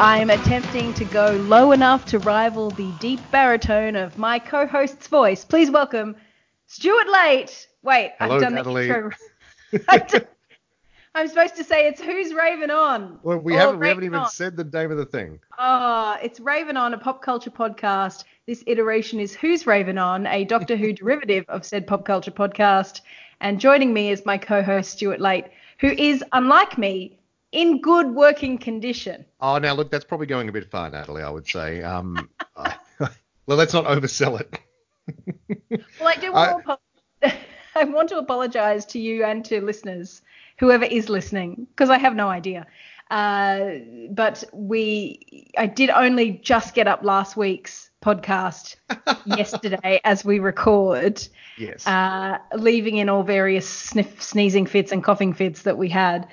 I'm attempting to go low enough to rival the deep baritone of my co-host's voice. Please welcome Stuart Layt. Wait, Hello, I've done Natalie. the intro. I'm supposed to say it's Who's Raven On? Well, we haven't we haven't even On. said the name of the thing. Ah, it's Raven On, a pop culture podcast. This iteration is Who's Raven On, a Doctor Who derivative of said pop culture podcast. And joining me is my co-host Stuart Layt, who is, unlike me, in good working condition. Oh, now look, that's probably going a bit far, Natalie. I would say. Um, I- well, let's not oversell it. Well, I do I- want to apo- I want to apologise to you and to listeners, whoever is listening, because I have no idea. Uh, but we, I did only just get up last week's podcast yesterday as we record. Yes. uh, leaving in all various sniff, sneezing fits and coughing fits that we had,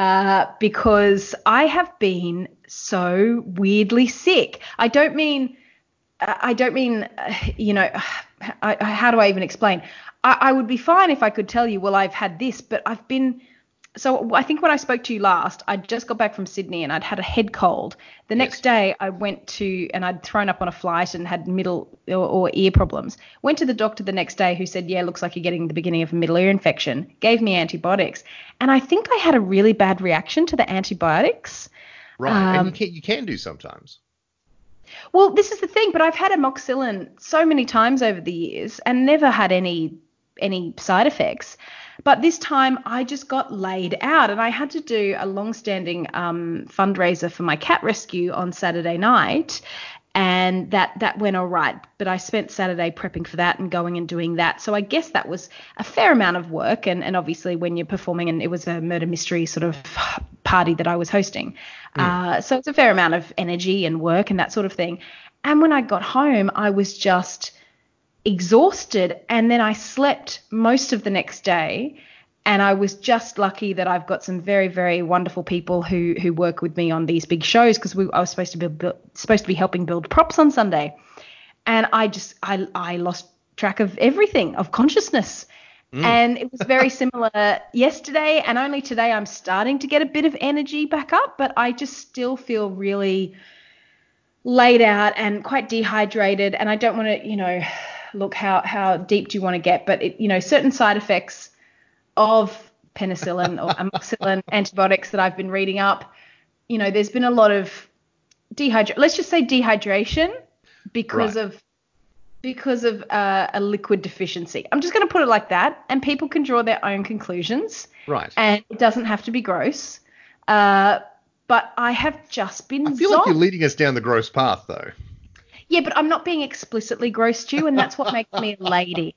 uh, because I have been so weirdly sick. I don't mean, uh, I don't mean, uh, you know, I, I- how do I even explain? I, I would be fine if I could tell you, well, I've had this, but I've been. So I think when I spoke to you last, I'd just got back from Sydney and I'd had a head cold. The next day I went to and I'd thrown up on a flight and had middle or, or ear problems. Went to the doctor the next day who said, "Yeah, looks like you're getting the beginning of a middle ear infection." Gave me antibiotics, and I think I had a really bad reaction to the antibiotics. right. and um, you can you can do sometimes. Well, this is the thing, but I've had amoxicillin so many times over the years and never had any any side effects. But this time I just got laid out and I had to do a long-standing um, fundraiser for my cat rescue on Saturday night. And that that went all right, but I spent Saturday prepping for that and going and doing that. So I guess that was a fair amount of work. And, and obviously, when you're performing, and it was a murder mystery sort of party that I was hosting, uh, so it's a fair amount of energy and work and that sort of thing. And when I got home, I was just exhausted and then I slept most of the next day and I was just lucky that I've got some very very wonderful people who who work with me on these big shows because we I was supposed to be build, supposed to be helping build props on Sunday. And I just I I lost track of everything of consciousness. Mm. And it was very similar yesterday and only today I'm starting to get a bit of energy back up but I just still feel really laid out and quite dehydrated and I don't want to you know look how how deep do you want to get but it, you know certain side effects of penicillin or amoxicillin antibiotics that I've been reading up you know there's been a lot of dehydration let's just say dehydration because Right. of because of uh, a liquid deficiency I'm just going to put it like that and people can draw their own conclusions Right. and it doesn't have to be gross uh, but I have just been I feel like you're leading us down the gross path, though. Yeah, but I'm not being explicitly gross to you, and that's what makes me a lady.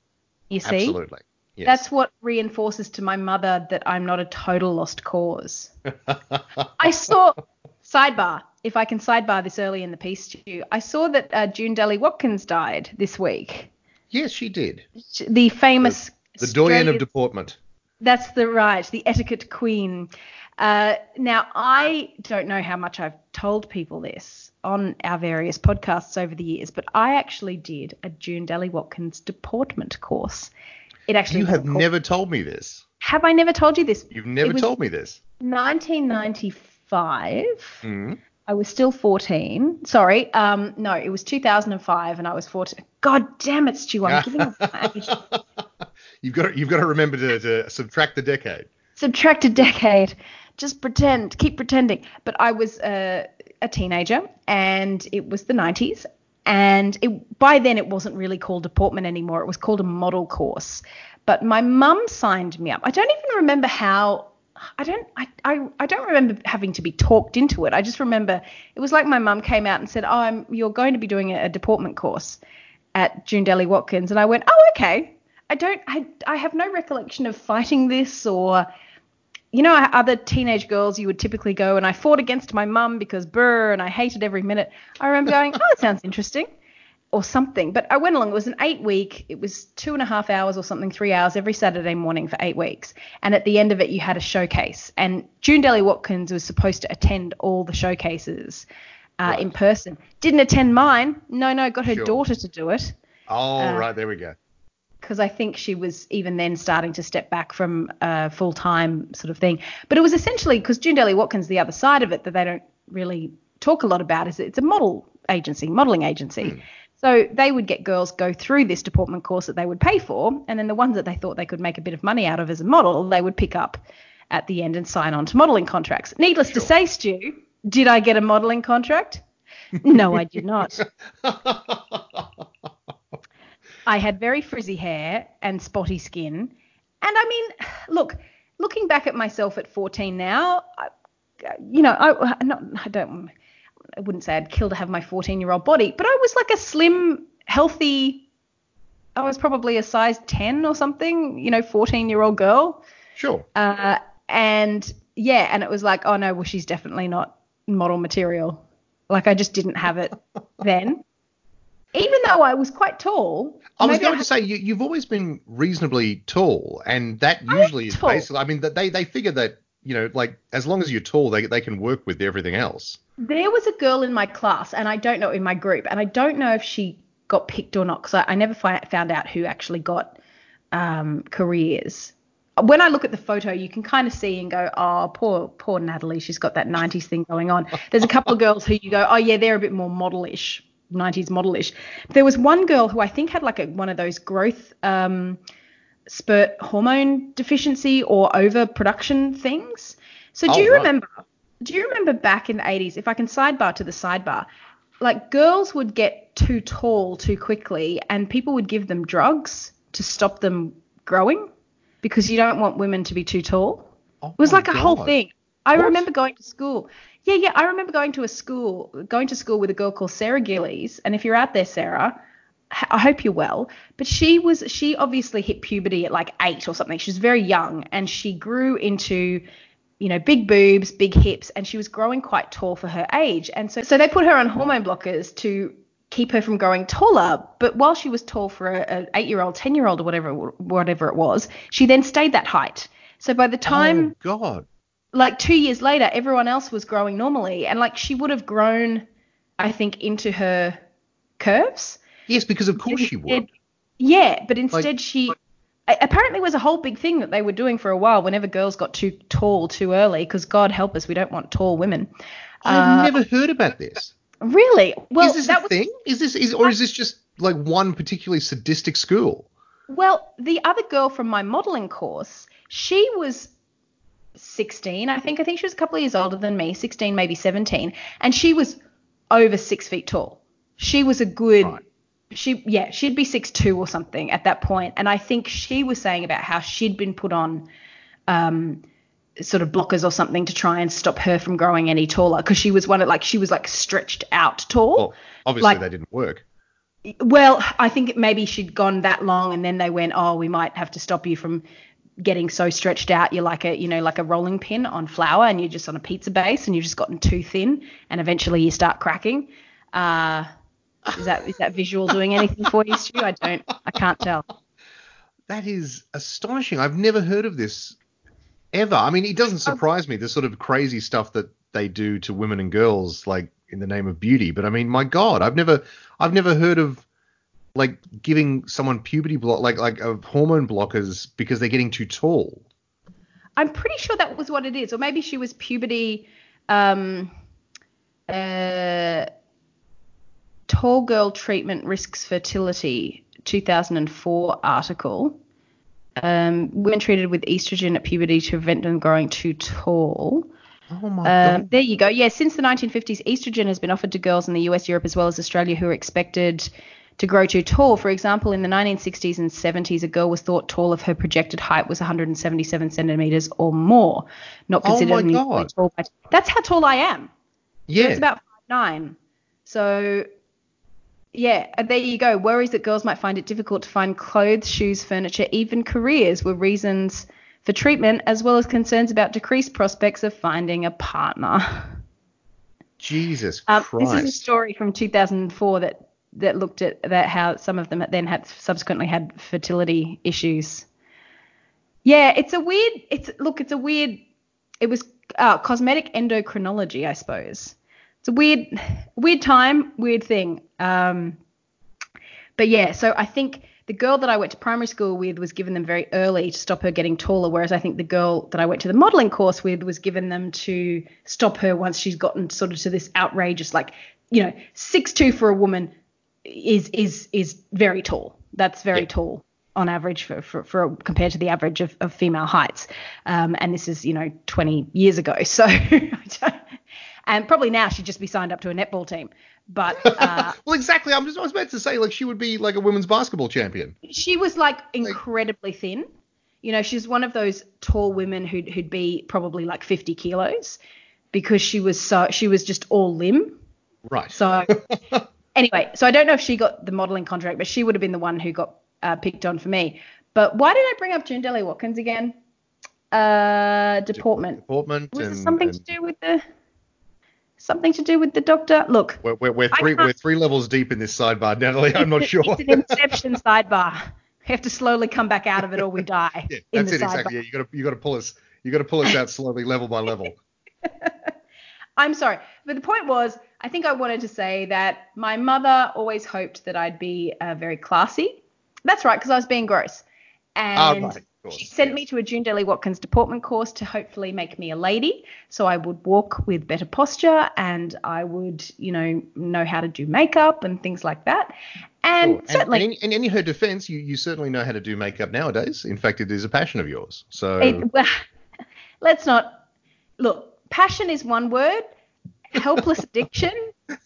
You see? Absolutely. Yes. That's what reinforces to my mother that I'm not a total lost cause. I saw, sidebar, if I can sidebar this early in the piece to you, I saw that uh, June Dally Watkins died this week. yes, she did. The famous. The doyen of deportment. That's the right, the etiquette queen. Uh, now, I don't know how much I've told people this on our various podcasts over the years, but I actually did a June Dally Watkins deportment course. It actually You have called- never told me this. have I never told you this? You've never told me this. 1995. Mm. I was still 14. Sorry, um, no, it was 2005, and I was 14. God damn it, Stu, I'm giving up my age. You've got to, you've got to remember to, to subtract the decade. subtract a decade. Just pretend, keep pretending. But I was a teenager, and it was the 90s. And it, by then, it wasn't really called deportment anymore. It was called a model course. But my mum signed me up. I don't even remember how. I don't. I, I, I don't remember having to be talked into it. I just remember it was like my mum came out and said, "Oh, I'm, you're going to be doing a, a deportment course at June Dally Watkins," and I went, "Oh, okay." I don't. I, I have no recollection of fighting this or you know, other teenage girls, you would typically go, and I fought against my mum because brr, and I hated every minute. I remember going, oh, that sounds interesting, or something. But I went along. It was an eight week, it was two and a half hours or something, three hours every Saturday morning for eight weeks. And at the end of it, you had a showcase. And June Dally Watkins was supposed to attend all the showcases uh, Right. in person. Didn't attend mine. No, no, got her Sure. daughter to do it. Oh, Uh, right, there we go. Because I think she was even then starting to step back from a full time sort of thing. But it was essentially because June Dally Watkins, the other side of it that they don't really talk a lot about is it's a model agency, modeling agency. Hmm. So they would get girls go through this deportment course that they would pay for, and then the ones that they thought they could make a bit of money out of as a model, they would pick up at the end and sign on to modeling contracts. Needless to say, Stu, did I get a modeling contract? No, I did not. I had very frizzy hair and spotty skin. And I mean, look, looking back at myself at 14 now, I, you know, I, not, I don't, I wouldn't say I'd kill to have my 14 year old body, but I was like a slim, healthy, I was probably a size 10 or something, you know, 14 year old girl. Sure. Uh, and yeah, and it was like, oh no, well, she's definitely not model material. Like I just didn't have it then. Even though I was quite tall. I was going had- to say you, you've always been reasonably tall, and that usually is tall. basically. I mean, they they figure that you know, like as long as you're tall, they they can work with everything else. There was a girl in my class, and I don't know in my group, and I don't know if she got picked or not because I, I never found out who actually got um, careers. When I look at the photo, you can kind of see and go, oh, poor poor Natalie, she's got that 90s thing going on. There's a couple of girls who you go, oh yeah, they're a bit more modelish, 90s modelish. There was one girl who I think had like a, one of those growth um, spurt hormone deficiency or overproduction things. So do Oh, you right. remember? Do you remember back in the 80s? If I can sidebar to the sidebar, like girls would get too tall too quickly, and people would give them drugs to stop them growing because you don't want women to be too tall. Oh It was like a whole thing. I What? remember going to school. Yeah, yeah, I remember going to a school, going to school with a girl called Sarah Gillies. And if you're out there, Sarah, I hope you're well. But she was, she obviously hit puberty at like eight or something. She was very young, and she grew into, you know, big boobs, big hips, and she was growing quite tall for her age. And so, so they put her on hormone blockers to keep her from growing taller. But while she was tall for a, a eight-year-old, ten-year-old, or whatever, whatever it was, she then stayed that height. So by the oh, time oh God. Like two years later, everyone else was growing normally, and like she would have grown, I think, into her curves. Yes, because of course she would. Yeah, but instead she a- apparently was a whole big thing that they were doing for a while. Whenever girls got too tall too early, because God help us, we don't want tall women. I've Uh, never heard about this. Really? Well, is this that a was thing? Is this is or is this just like one particularly sadistic school? Well, the other girl from my modeling course, she was 16. I think I think she was a couple of years older than me, 16 maybe 17, and she was over six feet tall. She was a good. Right. She yeah, she'd be six two or something at that point, and I think she was saying about how she'd been put on. Um, sort of blockers or something to try and stop her from growing any taller because she was one of like she was like stretched out tall Well, obviously Like- they didn't work. well, I think maybe she'd gone that long, and then they went, "Oh, we might have to stop you from getting so stretched out. You're like a, you know, like a rolling pin on flour, and you're just on a pizza base, and you've just gotten too thin, and eventually you start cracking." Uh, is that is that visual doing anything for you, Stu? I don't, I can't tell. That is astonishing. I've never heard of this ever. I mean, it doesn't surprise me the sort of crazy stuff that they do to women and girls, like in the name of beauty. But I mean, my God, I've never, I've never heard of like giving someone puberty block, like like of hormone blockers because they're getting too tall. I'm pretty sure that was what it is, or maybe she was puberty. Um, uh, tall girl treatment risks fertility, 2004 article. Um, women treated with estrogen at puberty to prevent them growing too tall. Oh my Um, God. there you go. Yeah, since the 1950s, estrogen has been offered to girls in the US, Europe, as well as Australia who are expected to grow too tall. For example, in the 1960s and 70s, a girl was thought tall if her projected height was 177 centimeters or more, not Oh considered my unusually tall. That's how tall I am. Yeah. It's about five nine. So yeah, there you go. Worries that girls might find it difficult to find clothes, shoes, furniture, even careers were reasons for treatment, as well as concerns about decreased prospects of finding a partner. Jesus Um, Christ. this is a story from 2004 that that looked at that how some of them then had subsequently had fertility issues. Yeah, it's a weird. It's look, it's a weird. It was uh, cosmetic endocrinology, I suppose. It's a weird, weird time, weird thing. Um, but yeah, so I think the girl that I went to primary school with was given them very early to stop her getting taller, whereas I think the girl that I went to the modeling course with was given them to stop her once she's gotten sort of to this outrageous, like, you know, six two for a woman is is is very tall. That's very Yeah. tall on average for, for, for compared to the average of, of female heights. Um, and this is, you know, 20 years ago. So, and probably now she'd just be signed up to a netball team. But uh, well, exactly. I'm just, I was about to say, like, she would be like a women's basketball champion. she was like incredibly thin. You know, she's one of those tall women who'd, who'd be probably like 50 kilos because she was so, she was just all limb. Right. So anyway, so I don't know if she got the modeling contract, but she would have been the one who got uh, picked on for me. But why did I bring up June Dally Watkins again? Uh, deportment. Deportment Was and, it something and to do with the something to do with the doctor? Look, we're, we're, we're three we're three levels deep in this sidebar, Natalie. I'm not sure. it's an inception sidebar. We have to slowly come back out of it, or we die yeah, that's it sidebar. exactly. Yeah, you got to you got to pull us you got to pull us out slowly, level by level. I'm sorry, but the point was, I think I wanted to say that my mother always hoped that I'd be uh, very classy. That's right, because I was being gross. And right, course, she sent yes. me to a June Dally Watkins deportment course to hopefully make me a lady. So I would walk with better posture and I would, you know, know how to do makeup and things like that. And Sure. And, certainly, and in, and in her defense, you, you certainly know how to do makeup nowadays. In fact, it is a passion of yours. So It, well, let's not look. Passion is one word. Helpless addiction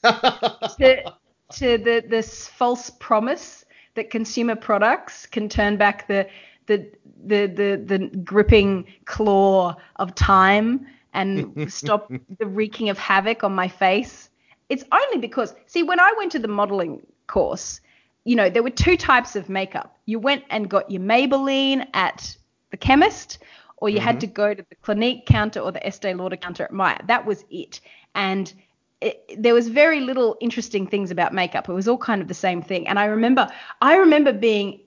to to the this false promise that consumer products can turn back the the the the, the gripping claw of time and stop the wreaking of havoc on my face. It's only because see when I went to the modeling course, you know, there were two types of makeup. You went and got your Maybelline at the chemist, or you had mm-hmm. to go to the Clinique counter or the Estee Lauder counter at Myer. That was it. And it, there was very little interesting things about makeup. It was all kind of the same thing. And I remember, I remember being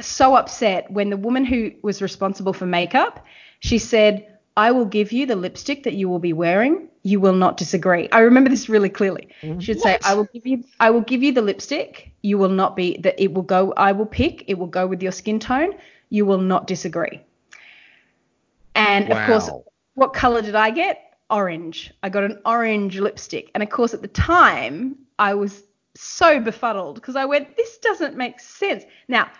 so upset when the woman who was responsible for makeup, she said, I will give you the lipstick that you will be wearing. You will not disagree. I remember this really clearly. Mm-hmm. She'd say, I will give you I will give you the lipstick. You will not be that it will go I will pick, it will go with your skin tone. You will not disagree. And of course, what color did I get? Orange. I got an orange lipstick. And of course, at the time, I was so befuddled because I went, this doesn't make sense. Now,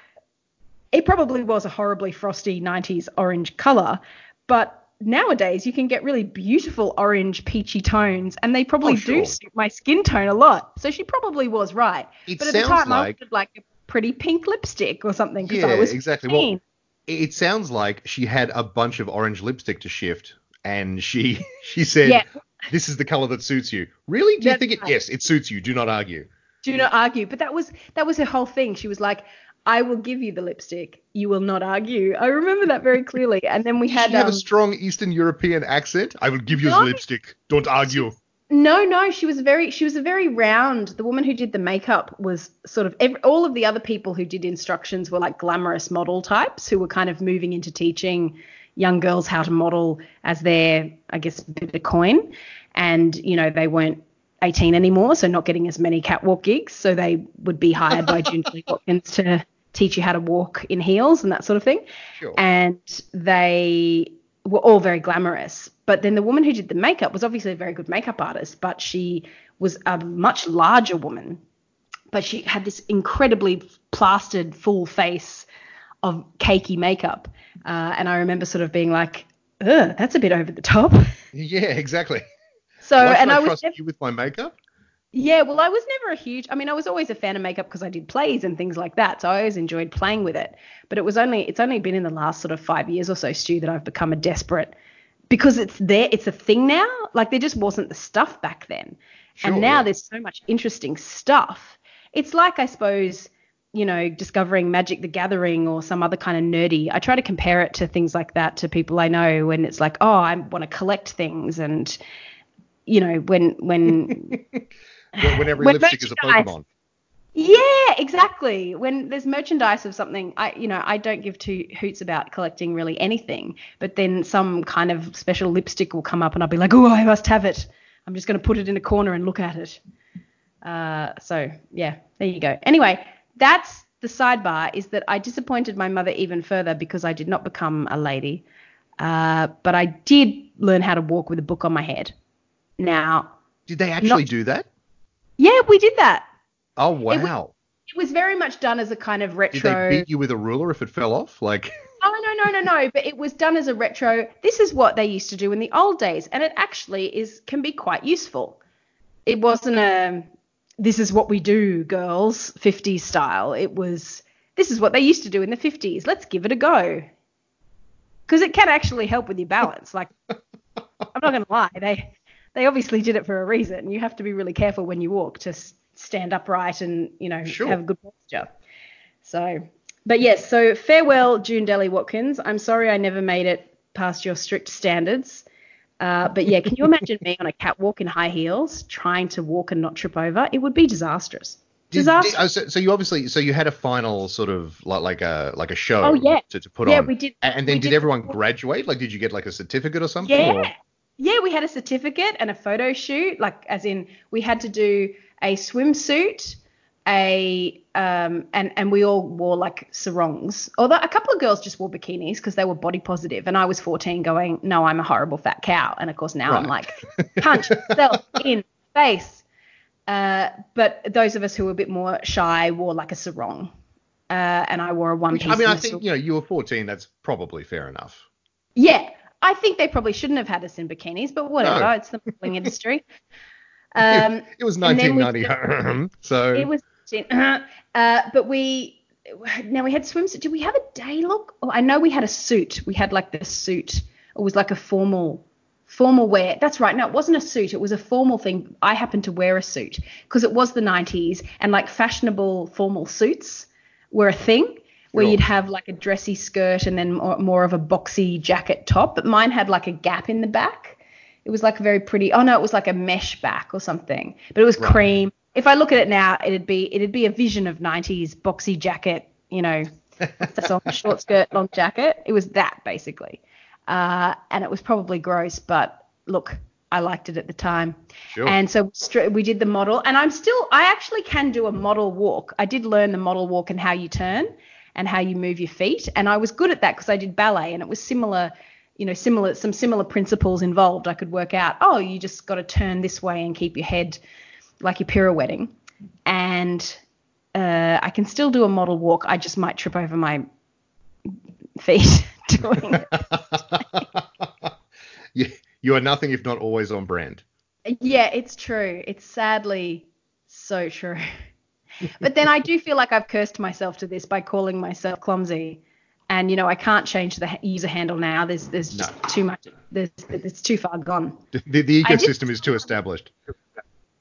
it probably was a horribly frosty 90s orange color, but nowadays you can get really beautiful orange peachy tones and they probably Oh, do suit my skin tone a lot. So she probably was right. It but at the time I like- wanted like a pretty pink lipstick or something because yeah, I was exactly. 15. Well, it sounds like she had a bunch of orange lipstick to shift, and she she said, Yeah. "This is the color that suits you." Really? Do you That's think it? right. Yes, it suits you. Do not argue. do not argue. But that was that was her whole thing. She was like, I will give you the lipstick. You will not argue. I remember that very clearly. And then we had she have um, a strong Eastern European accent? I will give you No. the lipstick. Don't argue. No, no, she was very she was a very round. The woman who did the makeup was sort of every, all of the other people who did instructions were like glamorous model types who were kind of moving into teaching young girls how to model as their I guess bit of coin. And you know, they weren't 18 anymore, so not getting as many catwalk gigs, so they would be hired by Lee Watkins to teach you how to walk in heels and that sort of thing Sure. and they were all very glamorous. But then the woman who did the makeup was obviously a very good makeup artist, but she was a much larger woman. But she had this incredibly plastered full face of cakey makeup. Uh, and I remember sort of being like, ugh, that's a bit over the top. Yeah, exactly. So, Why and I, I was trust never, you with my makeup? yeah, well, I was never a huge. I mean, I was always a fan of makeup because I did plays and things like that. So I always enjoyed playing with it. But it was only it's only been in the last sort of five years or so, Stu, that I've become a desperate because it's there. It's a thing now. Like there just wasn't the stuff back then, Sure, and now yeah. there's so much interesting stuff. It's like I suppose you know discovering Magic the Gathering or some other kind of nerdy. I try to compare it to things like that to people I know when it's like, oh, I want to collect things and you know when when When, when every When lipstick is a Pokemon. yeah exactly when there's merchandise of something i you know i don't give two hoots about collecting really anything but then some kind of special lipstick will come up and i'll be like oh i must have it i'm just going to put it in a corner and look at it uh, so yeah there you go anyway that's the sidebar is that I disappointed my mother even further because I did not become a lady. Uh, but I did learn how to walk with a book on my head. Now, Did they actually Not- do that? yeah, we did that. Oh wow. It was very much done as a kind of retro. Did they beat you with a ruler if it fell off? Like Oh no no no no! But it was done as a retro. This is what they used to do in the old days, and it actually is can be quite useful. It wasn't a this is what we do, girls, 50s style. It was this is what they used to do in the 50s. Let's give it a go. Because it can actually help with your balance. Like I'm not gonna lie, they they obviously did it for a reason. You have to be really careful when you walk to s- stand upright and you know Sure. have a good posture. So, but yes, so farewell, June Dally Watkins. I'm sorry I never made it past your strict standards. Uh, but yeah, can you imagine me on a catwalk in high heels trying to walk and not trip over? It would be disastrous. Did- did- oh, so, so you obviously so you had a final sort of like like a like a show Oh, yeah. to, to put Yeah, on. we did- A- And then did, did- everyone graduate? Like did you get like a certificate or something? Yeah. Or? Yeah, we had a certificate and a photo shoot. Like, as in, we had to do a swimsuit, a um, and and we all wore like sarongs. Although a couple of girls just wore bikinis because they were body positive. and I was 14, going, "No, I'm a horrible fat cow." And of course, now I'm like, punch yourself in face. Uh, but those of us who were a bit more shy wore like a sarong, uh, and I wore a one piece. I mean, I think you know you were 14. That's probably fair enough. Yeah, I think they probably shouldn't have had us in bikinis, but whatever. No. It's the modeling industry. Um, it was and then we 1990. so it was, uh, but we now we had swimsuit. Did we have a day look? Oh, I know we had a suit. We had like the suit. It was like a formal formal wear. That's right. No, it wasn't a suit. It was a formal thing. I happened to wear a suit because it was the 90s and like fashionable formal suits were a thing where Sure. you'd have like a dressy skirt and then more, more of a boxy jacket top. But mine had like a gap in the back. It was like a very pretty. Oh no, it was like a mesh back or something. But it was Right. cream. If I look at it now, it'd be it'd be a vision of 90s boxy jacket. You know, that's on short skirt, long jacket. It was that basically, uh, and it was probably gross. But look, I liked it at the time. Sure. And so we did the model, and I'm still, I actually can do a model walk. I did learn the model walk and how you turn and how you move your feet, and I was good at that because I did ballet, and it was similar, you know, similar, some similar principles involved. I could work out, oh, you just got to turn this way and keep your head like you're pirouetting, and uh, I can still do a model walk. I just might trip over my feet doing it. you, you are nothing if not always on brand. Yeah, it's true. It's sadly so true. but then I do feel like I've cursed myself to this by calling myself clumsy. And you know, I can't change the user handle now. There's there's just too much. There's it's too far gone. The, the ecosystem is too established.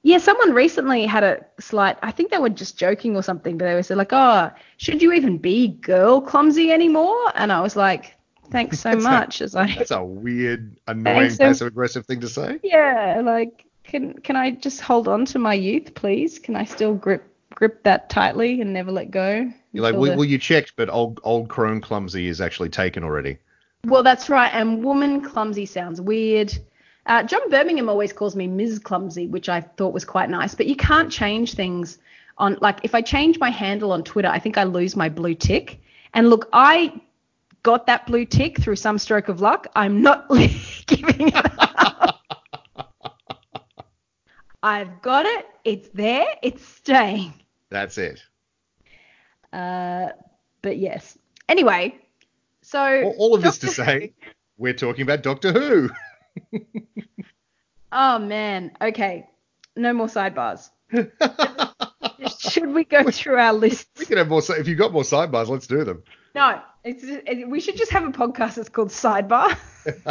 Yeah, someone recently had a slight. I think they were just joking or something, but they were said like, "Oh, should you even be girl clumsy anymore?" And I was like, "Thanks so That's a- much." As I That's a weird, annoying, so- passive aggressive thing to say. Yeah, like can can I just hold on to my youth, please? Can I still grip grip that tightly and never let go? You're like, well, the- well, you checked, but old old crone clumsy is actually taken already. Well, that's right. And woman clumsy sounds weird. Uh, John Birmingham always calls me Ms. Clumsy, which I thought was quite nice. But you can't change things on like if I change my handle on Twitter, I think I lose my blue tick. And look, I got that blue tick through some stroke of luck. I'm not giving it up. I've got it. It's there. It's staying. That's it. Uh, but yes. Anyway, so All, all of this to say, we're talking about Doctor Who. Oh man. Okay. No more sidebars. Should we go through our lists? we could have more. If you've got more sidebars, let's do them. No. It's, it, we should just have a podcast that's called Sidebar. Didn't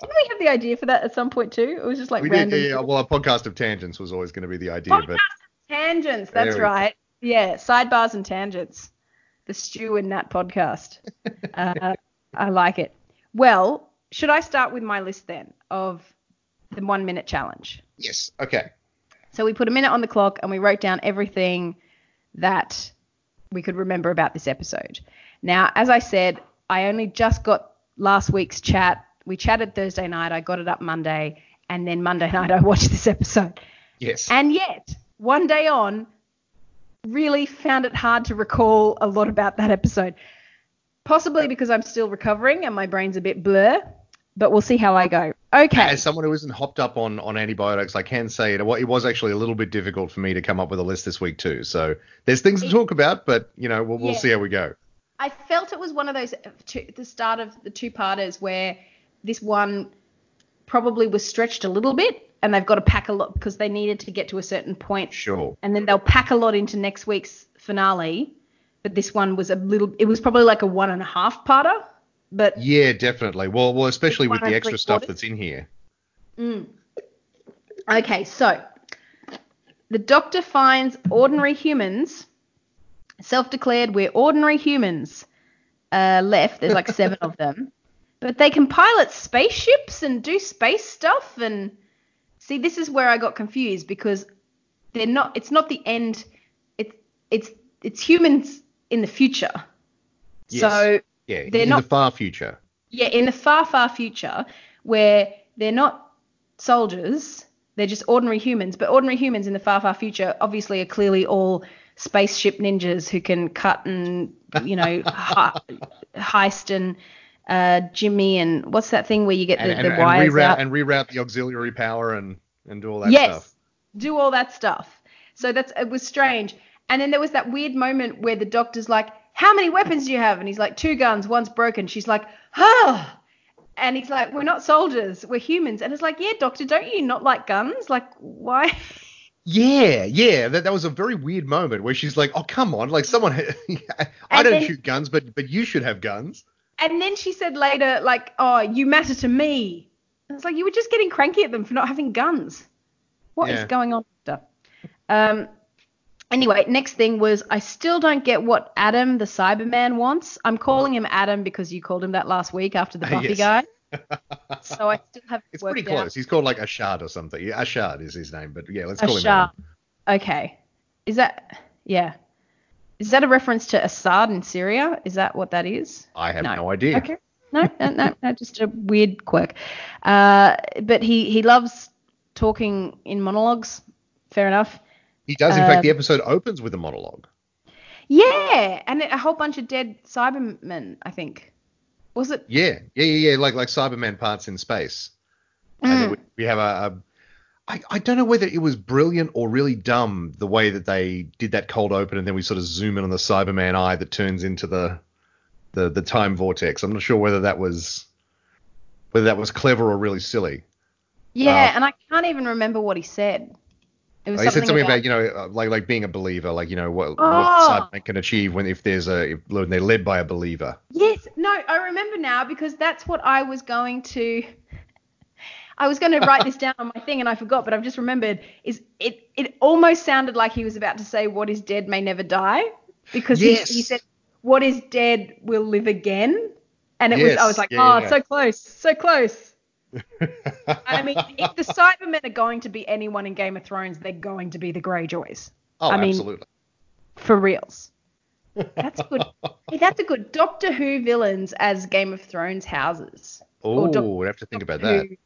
we have the idea for that at some point too? It was just like we did. random Yeah, yeah. Well, a podcast of tangents was always going to be the idea, but tangents. That's go. right. Yeah, sidebars and tangents. The Stew and Nat podcast. uh, I like it. Well, should I start with my list then of the one minute challenge? yes. Okay. So we put a minute on the clock and we wrote down everything that we could remember about this episode. Now, as I said, I only just got last week's chat. We chatted Thursday night. I got it up Monday. And then Monday night, I watched this episode. Yes. And yet, one day on, really found it hard to recall a lot about that episode. Possibly because I'm still recovering and my brain's a bit blur, but we'll see how I go. Okay. As someone who isn't hopped up on, on antibiotics, I can say it, it was actually a little bit difficult for me to come up with a list this week too. So there's things to talk about, but you know we'll, we'll Yeah. see how we go. I felt it was one of those uh, two, the start of the two parters where this one probably was stretched a little bit and they've got to pack a lot because they needed to get to a certain point Sure. and then they'll pack a lot into next week's finale. But this one was a little, it was probably like a one and a half parter. But Yeah, definitely. Well, well, especially with the extra stuff that's in here. Mm. Okay, so the doctor finds ordinary humans, self declared, we're ordinary humans, uh, left. There's like seven of them. But they can pilot spaceships and do space stuff. And see, this is where I got confused because they're not, it's not the end, it's, it's, it's humans in the future. Yes. So Yeah, They're in not- the far future. yeah, in the far, far future, where they're not soldiers, they're just ordinary humans. But ordinary humans in the far, far future obviously are clearly all spaceship ninjas who can cut and, you know, heist and uh, Jimmy and what's that thing where you get the, And, and, the and wires reroute out? and reroute the auxiliary power and and do all that yes, stuff. do all that stuff. So that's it was strange. And then there was that weird moment where the doctor's like, "How many weapons do you have?" And he's like, two guns, one's broken." She's like, "Ah." And he's like, "We're not soldiers, we're humans." And it's like, "Yeah, doctor, don't you not like guns? Like, why?" Yeah, yeah, that, that was a very weird moment where she's like, "Oh, come on, like someone, I And don't then- shoot guns, but but you should have guns." And then she said later, like, "Oh, you matter to me." And it's like you were just getting cranky at them for not having guns. What is Yeah. going on? Um. Anyway, next thing was I still don't get what Adam the Cyberman wants. I'm calling him Adam because you called him that last week after the Buffy Yes. guy. So I still have It's pretty out. close. He's called like Ashad or something. Yeah, Ashad is his name, but yeah, let's call him Ashar. Adam. Okay. Is that yeah? Is that a reference to Assad in Syria? Is that what that is? I have No. no, idea. Okay. No, no, no, no, just a weird quirk. Uh, but he he loves talking in monologues. Fair enough. He does. In fact, the Um, episode opens with a monologue. Yeah, and a whole bunch of dead Cybermen. I think. Was it? Yeah, yeah, yeah, yeah. Like like Cyberman parts in space. And Mm. we, we have a, a I, I don't know whether it was brilliant or really dumb the way that they did that cold open and then we sort of zoom in on the Cyberman eye that turns into the the the time vortex. I'm not sure whether that was whether that was clever or really silly. Yeah, Uh, and I can't even remember what he said. It was he said something about, about you know uh, like like being a believer, like you know what, Oh. what can achieve when if there's a if, they're led by a believer. Yes, no, I remember now because that's what I was going to. I was going to write this down on my thing and I forgot, but I've just remembered. Is it? It almost sounded like he was about to say, "What is dead may never die," because Yes. he, he said, "What is dead will live again," and it was. I was like, yeah, "Oh, yeah. so close, so close." I mean, if the Cybermen are going to be anyone in Game of Thrones, they're going to be the Greyjoys oh, I mean- absolutely. for reals. That's good. hey, that's a good Doctor Who villains as Game of Thrones houses. Oh, Doc- we'd have to think about that. Who,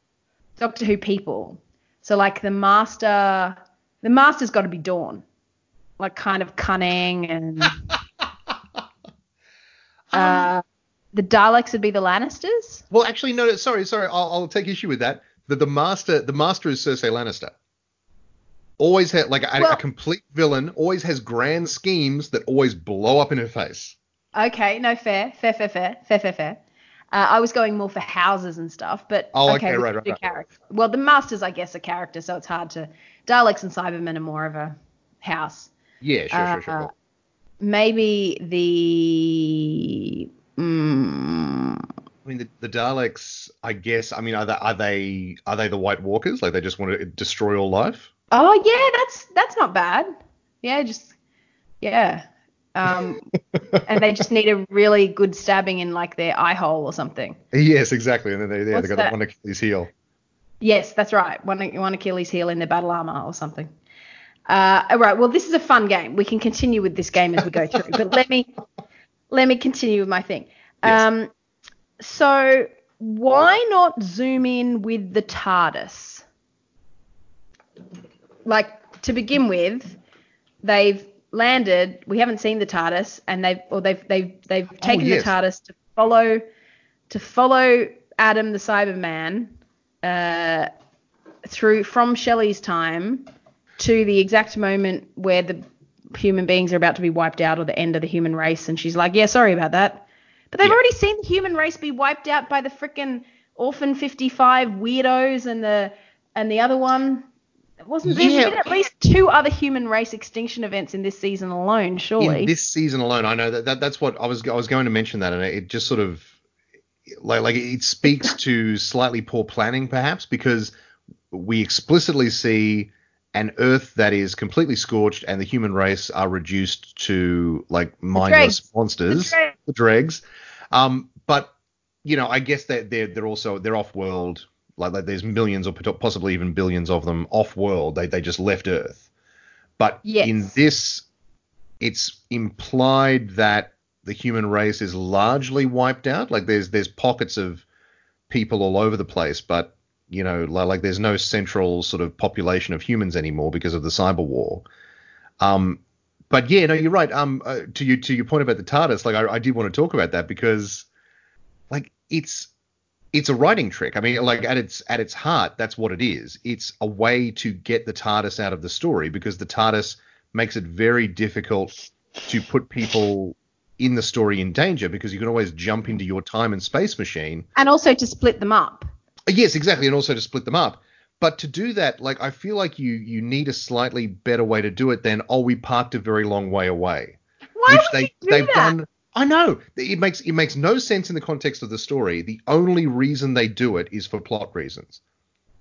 Doctor Who people. So like the Master, the Master's got to be Dorne, like kind of cunning and. uh, the Daleks would be the Lannisters. Well, actually, no. Sorry, sorry. I'll, I'll take issue with that. The, the master, the master is Cersei Lannister. Always had like a, a complete villain. Always has grand schemes that always blow up in her face. Okay, no fair, fair, fair, fair, fair, fair, fair. Uh, I was going more for houses and stuff, but Oh, okay, okay, right, right, right. character. Well, the Masters, I guess, are characters, so it's hard to. Daleks and Cybermen are more of a house. Yeah, sure, sure, sure. Uh, Maybe the. Mm, I mean, the, the Daleks. I guess. I mean, are they, are they are they the White Walkers? Like they just want to destroy all life? oh yeah, that's that's not bad. Yeah, just yeah. Um, and they just need a really good stabbing in like their eye hole or something. yes, exactly. And then they yeah, they got that? one Achilles heel. Yes, that's right. One, one Achilles heel in their battle armor or something. Uh, all right. Well, this is a fun game. We can continue with this game as we go through. but let me let me continue with my thing. Yes. Um, so why not zoom in with the TARDIS? Like to begin with, they've landed. We haven't seen the TARDIS, and they've or they've they've they've taken yes. the TARDIS to follow to follow Adam the Cyberman uh, through from Shelley's time to the exact moment where the human beings are about to be wiped out or the end of the human race, and she's like, "Yeah, sorry about that." But they've Yeah. already seen the human race be wiped out by the frickin' Orphan 55 weirdos and the and the other one. It wasn't there's Yeah. been at least two other human race extinction events in this season alone, surely? in this season alone, I know that, that that's what I was I was going to mention that, and it just sort of like like it speaks to slightly poor planning, perhaps, because we explicitly see an Earth that is completely scorched, and the human race are reduced to like mindless monsters, The dregs. the dregs. Um, but you know, I guess that they're they're also they're off world. Like, like there's millions or possibly even billions of them off world. They they just left Earth. But Yes. in this, it's implied that the human race is largely wiped out. Like there's there's pockets of people all over the place, but you know, like, like there's no central sort of population of humans anymore because of the cyber war. Um, but yeah, no, you're right. Um, uh, to you to your point about the TARDIS, like I, I did want to talk about that because, like, it's it's a writing trick. I mean, like at its at its heart, that's what it is. It's a way to get the TARDIS out of the story because the TARDIS makes it very difficult to put people in the story in danger because you can always jump into your time and space machine. and also to split them up. Yes, exactly, and also to split them up. But to do that, like I feel like you you need a slightly better way to do it than oh we parked a very long way away Why which would they you do they've that? done. I know it makes it makes no sense in the context of the story. The only reason they do it is for plot reasons.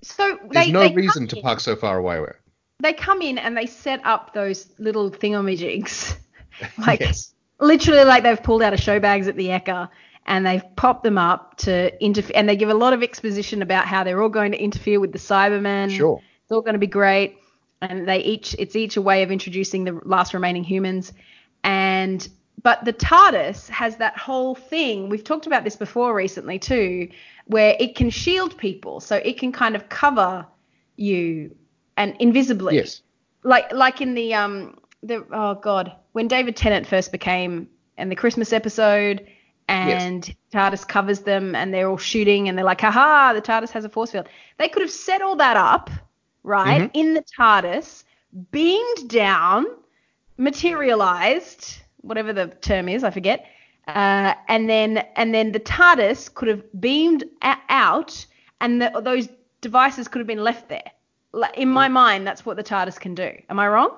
So There's they, no they reason to in- park so far away. Where They come in and they set up those little thingamajigs, like Yes. literally like they've pulled out of show bags at the Ekka and they've popped them up to interfere. And they give a lot of exposition about how they're all going to interfere with the Cybermen. Sure. It's all going to be great. And they each, it's each a way of introducing the last remaining humans. And, but the TARDIS has that whole thing. We've talked about this before recently too, where it can shield people. So it can kind of cover you and invisibly Yes. like like in the um the oh god when David Tennant first became and the Christmas episode and TARDIS covers them and they're all shooting and they're like haha the TARDIS has a force field. They could have set all that up right Mhm. in the TARDIS beamed down materialized whatever the term is I forget uh, and then and then the TARDIS could have beamed a- out and the, those devices could have been left there. In my mind that's what the TARDIS can do. Am I wrong?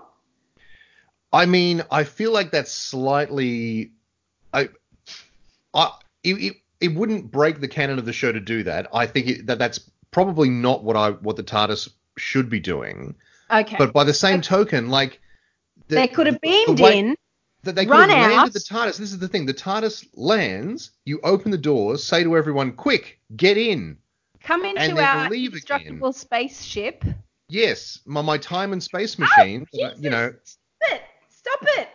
I mean, I feel like that's slightly. I, I, it, it, it wouldn't break the canon of the show to do that. I think it, that that's probably not what I what the TARDIS should be doing. Okay. But by the same token, like the, they could have the- the beamed way- in. that they could run have landed out. the TARDIS. This is the thing: the TARDIS lands. You open the doors, say to everyone, "Quick, get in." Come into our leave again. spaceship. Yes, my my time and space oh, machine. Oh, you know, Stop it! Stop it!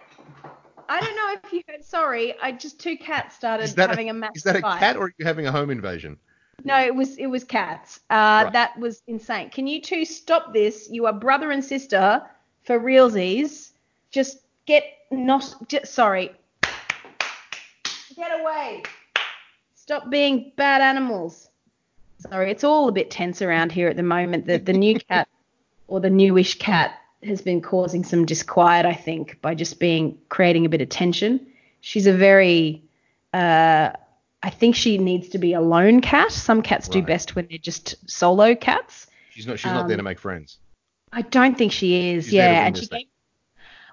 I don't know if you heard. Sorry, I just two cats started having a, a, massive is that a fight. cat or are you having a home invasion? No, it was it was cats. Uh, Right. That was insane. Can you two stop this? You are brother and sister for realsies. Just get not. Just, sorry. Get away. Stop being bad animals. Sorry, it's all a bit tense around here at the moment. The the new cat or the newish cat has been causing some disquiet, I think, by just being creating a bit of tension. She's a very uh, I think she needs to be a lone cat. Some cats do best when they're just solo cats. She's not. She's not there to Um, make friends. I don't think she is. She's yeah, and she gave,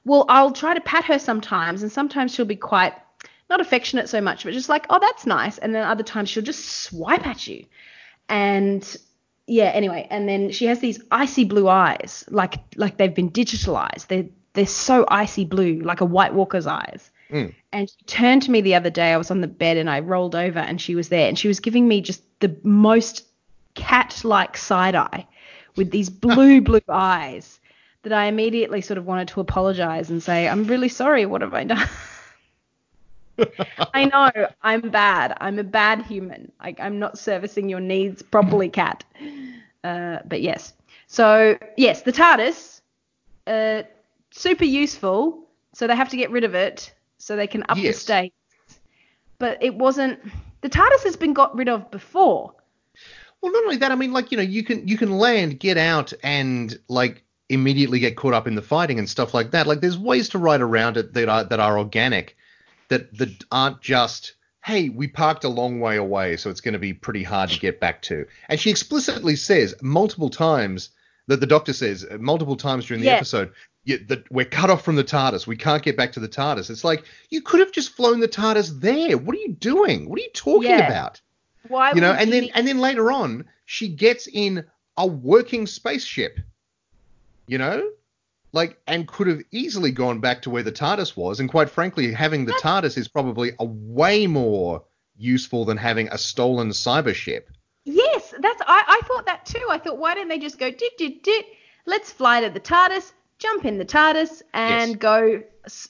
well, I'll try to pat her sometimes, and sometimes she'll be quite not affectionate so much, but just like, oh, that's nice. And then other times she'll just swipe at you, and yeah. Anyway, and then she has these icy blue eyes, like like they've been digitalized. They're they're so icy blue, like a White Walker's eyes. Mm. And she turned to me the other day. I was on the bed and I rolled over and she was there and she was giving me just the most cat like side eye with these blue, blue eyes that I immediately sort of wanted to apologize and say, I'm really sorry. What have I done? I know I'm bad. I'm a bad human. I, I'm not servicing your needs properly, cat. Uh, but yes. So, yes, the TARDIS, uh, super useful, so they have to get rid of it so they can up Yes. the stakes. But it wasn't. The TARDIS has been got rid of before. Well, not only that, I mean, like you know, you can you can land, get out, and like immediately get caught up in the fighting and stuff like that. Like, there's ways to ride around it that are that are organic, that that aren't just hey, we parked a long way away, so it's going to be pretty hard to get back to. And she explicitly says multiple times that the Doctor says uh, multiple times during the Yeah. episode. Yeah, that we're cut off from the TARDIS. We can't get back to the TARDIS. It's like you could have just flown the TARDIS there. What are you doing? What are you talking Yeah. about? Why? you know and then and then later on she gets in a working spaceship you know like and could have easily gone back to where the tardis was and quite frankly having the tardis is probably a way more useful than having a stolen cyber ship Yes, that's I, I thought that too. I thought why don't they just go dit dit dit? Let's fly to the TARDIS, jump in the TARDIS, and Yes. go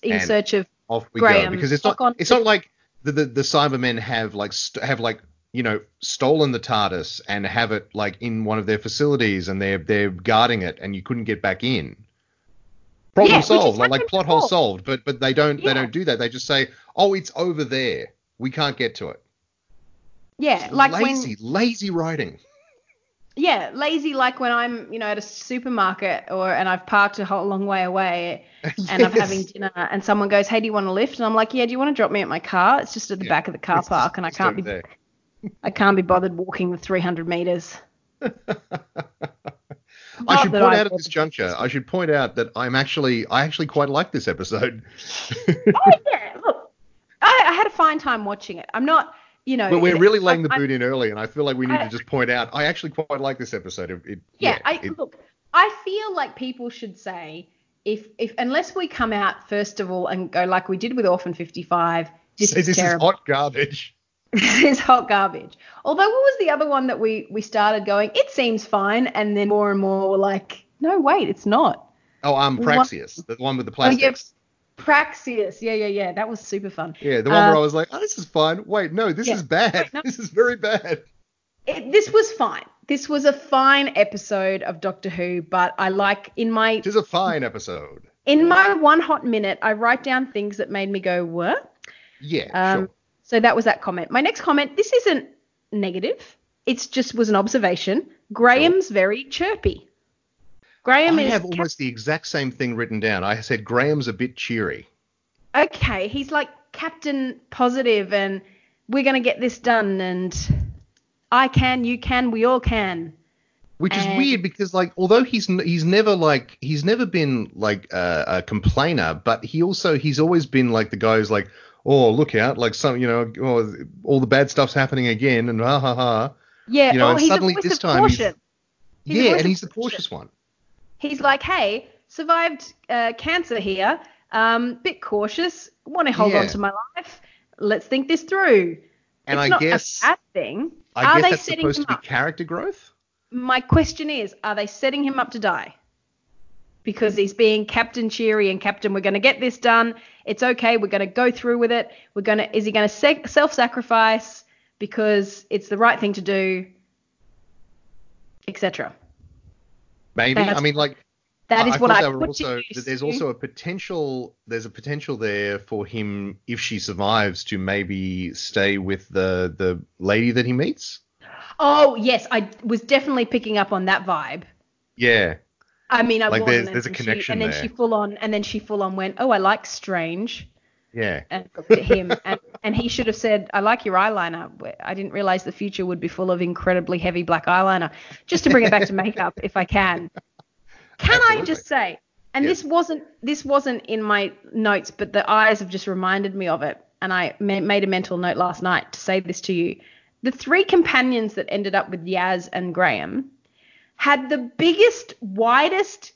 in And- search of off we Graham, go because it's not it's not like the the, the cybermen have like st- have like you know stolen the tardis and have it like in one of their facilities and they're they're guarding it and you couldn't get back in problem Yeah, solved like, like plot hole solved but but they don't Yeah. they don't do that they just say oh it's over there we can't get to it yeah, like lazy when lazy writing yeah, lazy like when I'm you know at a supermarket or and I've parked a whole long way away and I'm having dinner and someone goes, hey, do you want a lift? And I'm like, yeah, do you want to drop me at my car? It's just at the Yeah, back of the car It's park and I can't be there. I can't be bothered walking the 300 meters. I should point I out at this juncture, I should point out that I'm actually, I actually quite like this episode. oh yeah, look, I, I had a fine time watching it. I'm not, you know, But we're really laying the I- I- boot in early, and I feel like we need I- to just point out I actually quite like this episode. It, it- Yeah, I it- look. I feel like people should say if if unless we come out first of all and go like we did with Orphan 55, this is this is hot garbage. this is hot garbage. Although what was the other one that we we started going? It seems fine, and then more and more were like, no, wait, it's not. Oh, um, Praxeus, the one with the Oh, yeah. Praxeus, yeah, yeah, yeah, that was super fun. yeah, the one where I was like, oh, this is fine. Wait, no, this yeah. is bad. Wait, no. This is very bad. It, this was fine. This was a fine episode of Doctor Who, but I like in my It is a fine episode. in my one hot minute, I write down things that made me go, what? Yeah, Um, sure. So that was that comment. My next comment. This isn't negative. It's just was an observation. Graham's very chirpy. Graham I is have almost the exact same thing written down. I said Graham's a bit cheery. okay. He's like Captain Positive, and we're gonna get this done. And I can, you can, we all can. Which is weird because, like, although he's he's never like he's never been like a, a complainer, but he also he's always been like the guy who's like, oh look out, like some you know, oh, all the bad stuff's happening again, and ha ha ha. Yeah. You know, oh, and he's suddenly this time he's- caution. He's yeah, and he's the cautious one. He's like, hey, survived uh, cancer here. Um, bit cautious. Want to hold Yeah. on to my life. Let's think this through. And it's I not guess a bad thing. I are guess they that's setting supposed him to be up? character growth. My question is, are they setting him up to die? Because he's being Captain Cheery and Captain, we're going to get this done. It's okay. We're going to go through with it. We're going to. Is he going to self-sacrifice because it's the right thing to do, etc. Maybe That's- I mean like That is I, what thought I they were put also there's also a potential there's a potential there for him if she survives to maybe stay with the the lady that he meets. Oh yes, I was definitely picking up on that vibe. Yeah. I mean, I Like, wasn't. there's- there's a and she- connection and then there. she full on, and then she full on went, "Oh, I like Strange," Yeah. and looked at him, and, and he should have said, "I like your eyeliner." I didn't realize the future would be full of incredibly heavy black eyeliner. Just to bring it back to makeup, if I can. Can I just say? And this wasn't this wasn't in my notes, but the eyes have just reminded me of it, and I ma- made a mental note last night to say this to you. The three companions that ended up with Yaz and Graham had the biggest, widest,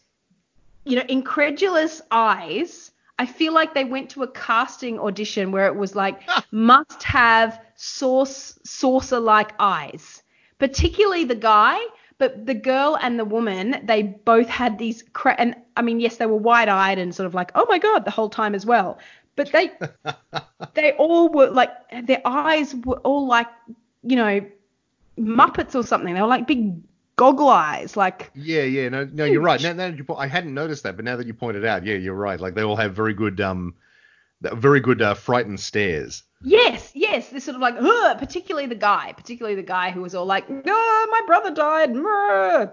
you know, incredulous eyes. I feel like they went to a casting audition where it was like must have sauce saucer like eyes. Particularly the guy, but the girl and the woman, they both had these cra- and I mean, yes, they were wide-eyed and sort of like, "Oh my god," the whole time as well. But they they all were like their eyes were all like, you know, Muppets or something. They were like big goggle eyes. Like Yeah, yeah, no, no, you're right. Now, now that you, po- I hadn't noticed that, but now that you pointed out, yeah, you're right. Like they all have very good, um, very good uh, frightened stares. Yes, yes. This sort of like, Ugh, particularly the guy, particularly the guy who was all like, "No, my brother died." Mrr."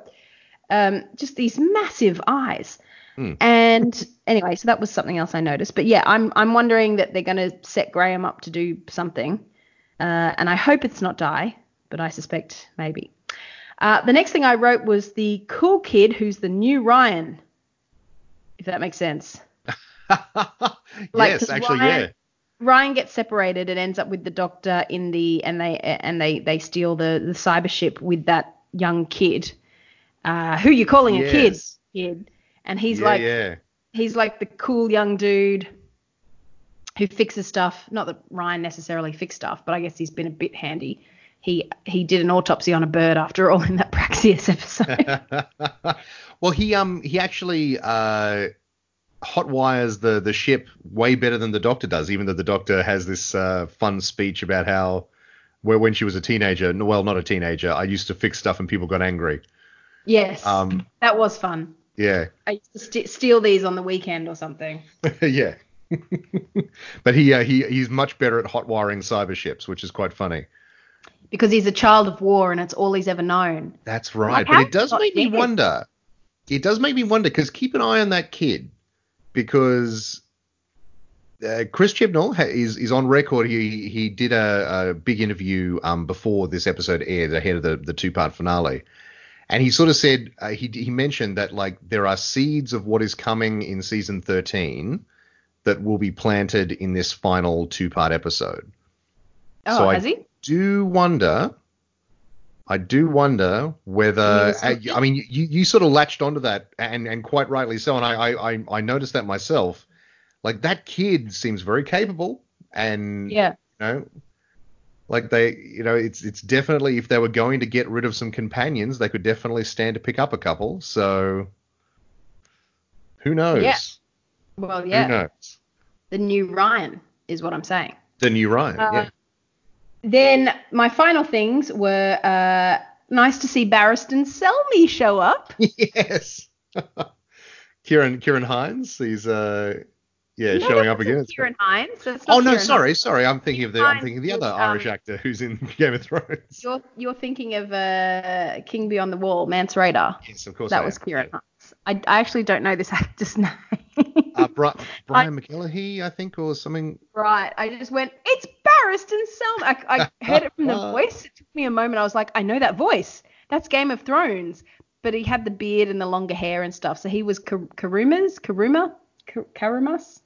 Um, just these massive eyes. Hmm. And anyway, so that was something else I noticed. But yeah, I'm I'm wondering that they're going to set Graham up to do something, uh, and I hope it's not die, but I suspect maybe. Uh, the next thing I wrote was the cool kid who's the new Ryan, if that makes sense. Like, yes, actually, Ryan- yeah. Ryan gets separated and ends up with the doctor in the and they and they they steal the the cyber ship with that young kid, uh, who you're calling a kid, kid, and he's yeah, like yeah. he's like the cool young dude who fixes stuff. Not that Ryan necessarily fixed stuff, but I guess he's been a bit handy. He he did an autopsy on a bird after all in that Praxeus episode. well, he um he actually uh hot wires the the ship way better than the Doctor does, even though the Doctor has this uh, fun speech about how where when she was a teenager, well, not a teenager, I used to fix stuff and people got angry. yes, Um, that was fun. yeah, I used to st- steal these on the weekend or something. yeah. but he uh, he he's much better at hot wiring cyber ships, which is quite funny. Because he's a child of war and it's all he's ever known. That's right. Like, but it does make me dead? wonder. It does make me wonder because keep an eye on that kid because uh, Chris Chibnall ha- is is on record. He he did a, a big interview um before this episode aired ahead of the the two part finale. And he sort of said uh, he he mentioned that like there are seeds of what is coming in season 13 that will be planted in this final two part episode Oh, So I- has he? Do wonder. I do wonder whether I, I mean you, you sort of latched onto that and and quite rightly so and I, I I noticed that myself like that kid seems very capable and Yeah. you know like they you know it's it's definitely if they were going to get rid of some companions they could definitely stand to pick up a couple so who knows Yeah. Well, yeah who knows The new Ryan is what I'm saying. the new Ryan Uh, yeah Then my final things were uh, nice to see Barristan Selmy show up. yes. Ciarán Ciarán Hinds, he's uh yeah, No, showing up again. Ciarán Hinds. Not oh no, Ciarán sorry, Hinds. sorry. I'm thinking of the I'm thinking of the other Irish um, actor who's in Game of Thrones. You're you're thinking of uh, King Beyond the Wall, Mance Rayder. Yes, of course. That I was am. Ciarán Hinds. I, I actually don't know this actor's name. Uh, Bri- Brian McElhinney, I think, or something. Right. I just went, it's Barristan Selmy. I, I heard it from the voice. It took me a moment. I was like, I know that voice. That's Game of Thrones. But he had the beard and the longer hair and stuff. So he was Kar- Karuma's, Karuma, Kar- Karumas.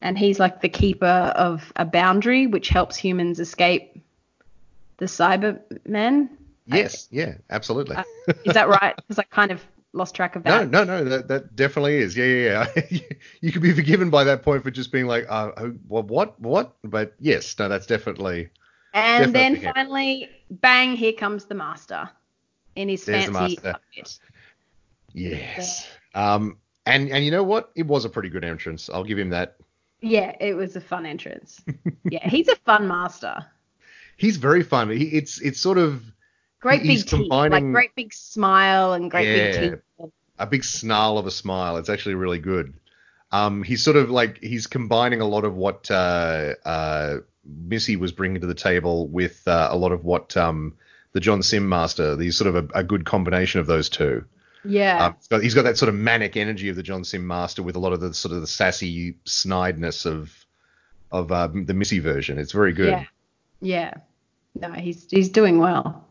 And he's like the keeper of a boundary which helps humans escape the Cybermen. Yes, yeah, absolutely. Uh, Is that right? Because I kind of lost track of that. no, no, no, that that definitely is. Yeah, yeah, yeah. you could be forgiven by that point for just being like, uh, well, what, what? But yes, no, that's definitely. And then Definitely him. finally, bang, here comes the master in his There's fancy outfit. Yes. Um, and and you know what? It was a pretty good entrance. I'll give him that. Yeah, it was a fun entrance. yeah, he's a fun master. He's very fun. He, it's it's sort of Great big teeth, like great big smile and great Yeah. big teeth. a big snarl of a smile. It's actually really good. Um, he's sort of like he's combining a lot of what uh, uh, Missy was bringing to the table with uh, a lot of what um, the John Simm Master. He's sort of a, a good combination of those two. Yeah, Um, he's got- he's got that sort of manic energy of the John Simm Master with a lot of the sort of the sassy snideness of of uh, the Missy version. It's very good. yeah, yeah. No, he's he's doing well.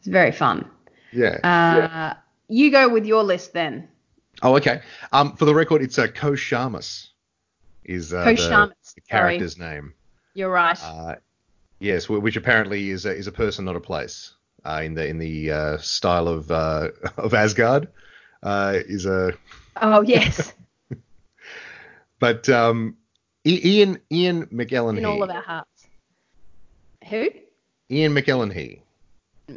It's very fun. Yeah. Uh, You go with your list then. Oh, okay. Um, for the record, it's uh, Ko Sharmus is uh, Ko the, the character's name. You're right. Uh, yes, which apparently is a, is a person, not a place. Uh, in the in the uh, style of uh, of Asgard, uh, is a oh yes, but um, I- Ian Ian McElhinney. in all of our hearts. Who? Ian McElhinney.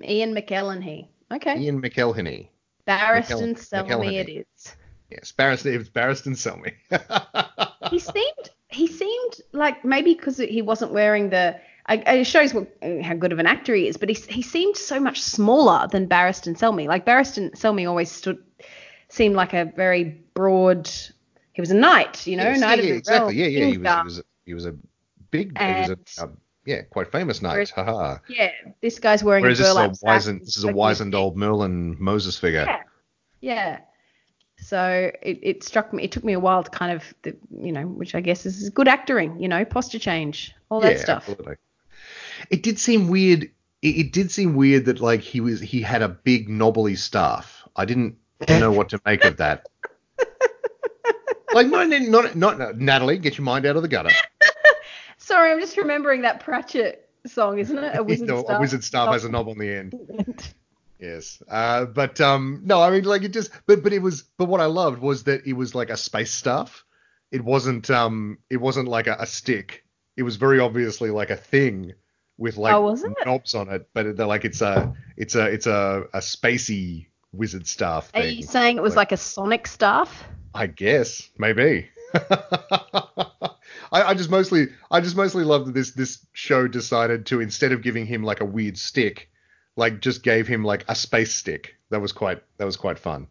Ian McElhinney. Okay. Ian McElhinney. Barristan McEl- Selmy it is. Yes, Barristan. It's Barristan Selmy. he seemed he seemed like maybe because he wasn't wearing the I, it shows what, how good of an actor he is. But he he seemed so much smaller than Barristan Selmy. Like Barristan Selmy always stood seemed like a very broad. He was a knight, you know, Yes, knight yeah, of yeah, the exactly. realm, Yeah, yeah. He was, he was, a, he was a big, he was And- a, um, yeah, quite famous knight. Haha. Yeah, this guy's wearing Whereas a this is a burlap wizened, this is a wizened old Merlin Moses figure. Yeah, yeah. So it, it struck me. It took me a while to kind of, the- you know, which I guess is good acting, you know, posture change, all that stuff. Absolutely. It did seem weird. It, it did seem weird that like he was he had a big knobbly staff. I didn't know what to make of that. like not, not not not Natalie, get your mind out of the gutter. Sorry, I'm just remembering that Pratchett song, isn't it? A wizard No, staff. a wizard staff has a knob on the end. Yes. Uh, but um, no, I mean, like it just, but but it was, but what I loved was that it was like a space staff. It wasn't um, it wasn't like a, a stick. It was very obviously like a thing with like Oh, knobs on it. But they're like it's a, it's a, it's a, a spacey wizard staff Are you saying it was like a sonic staff? I guess maybe. I, I just mostly, I just mostly love that this this show decided to instead of giving him like a weird stick, like just gave him like a space stick. That was quite, that was quite fun.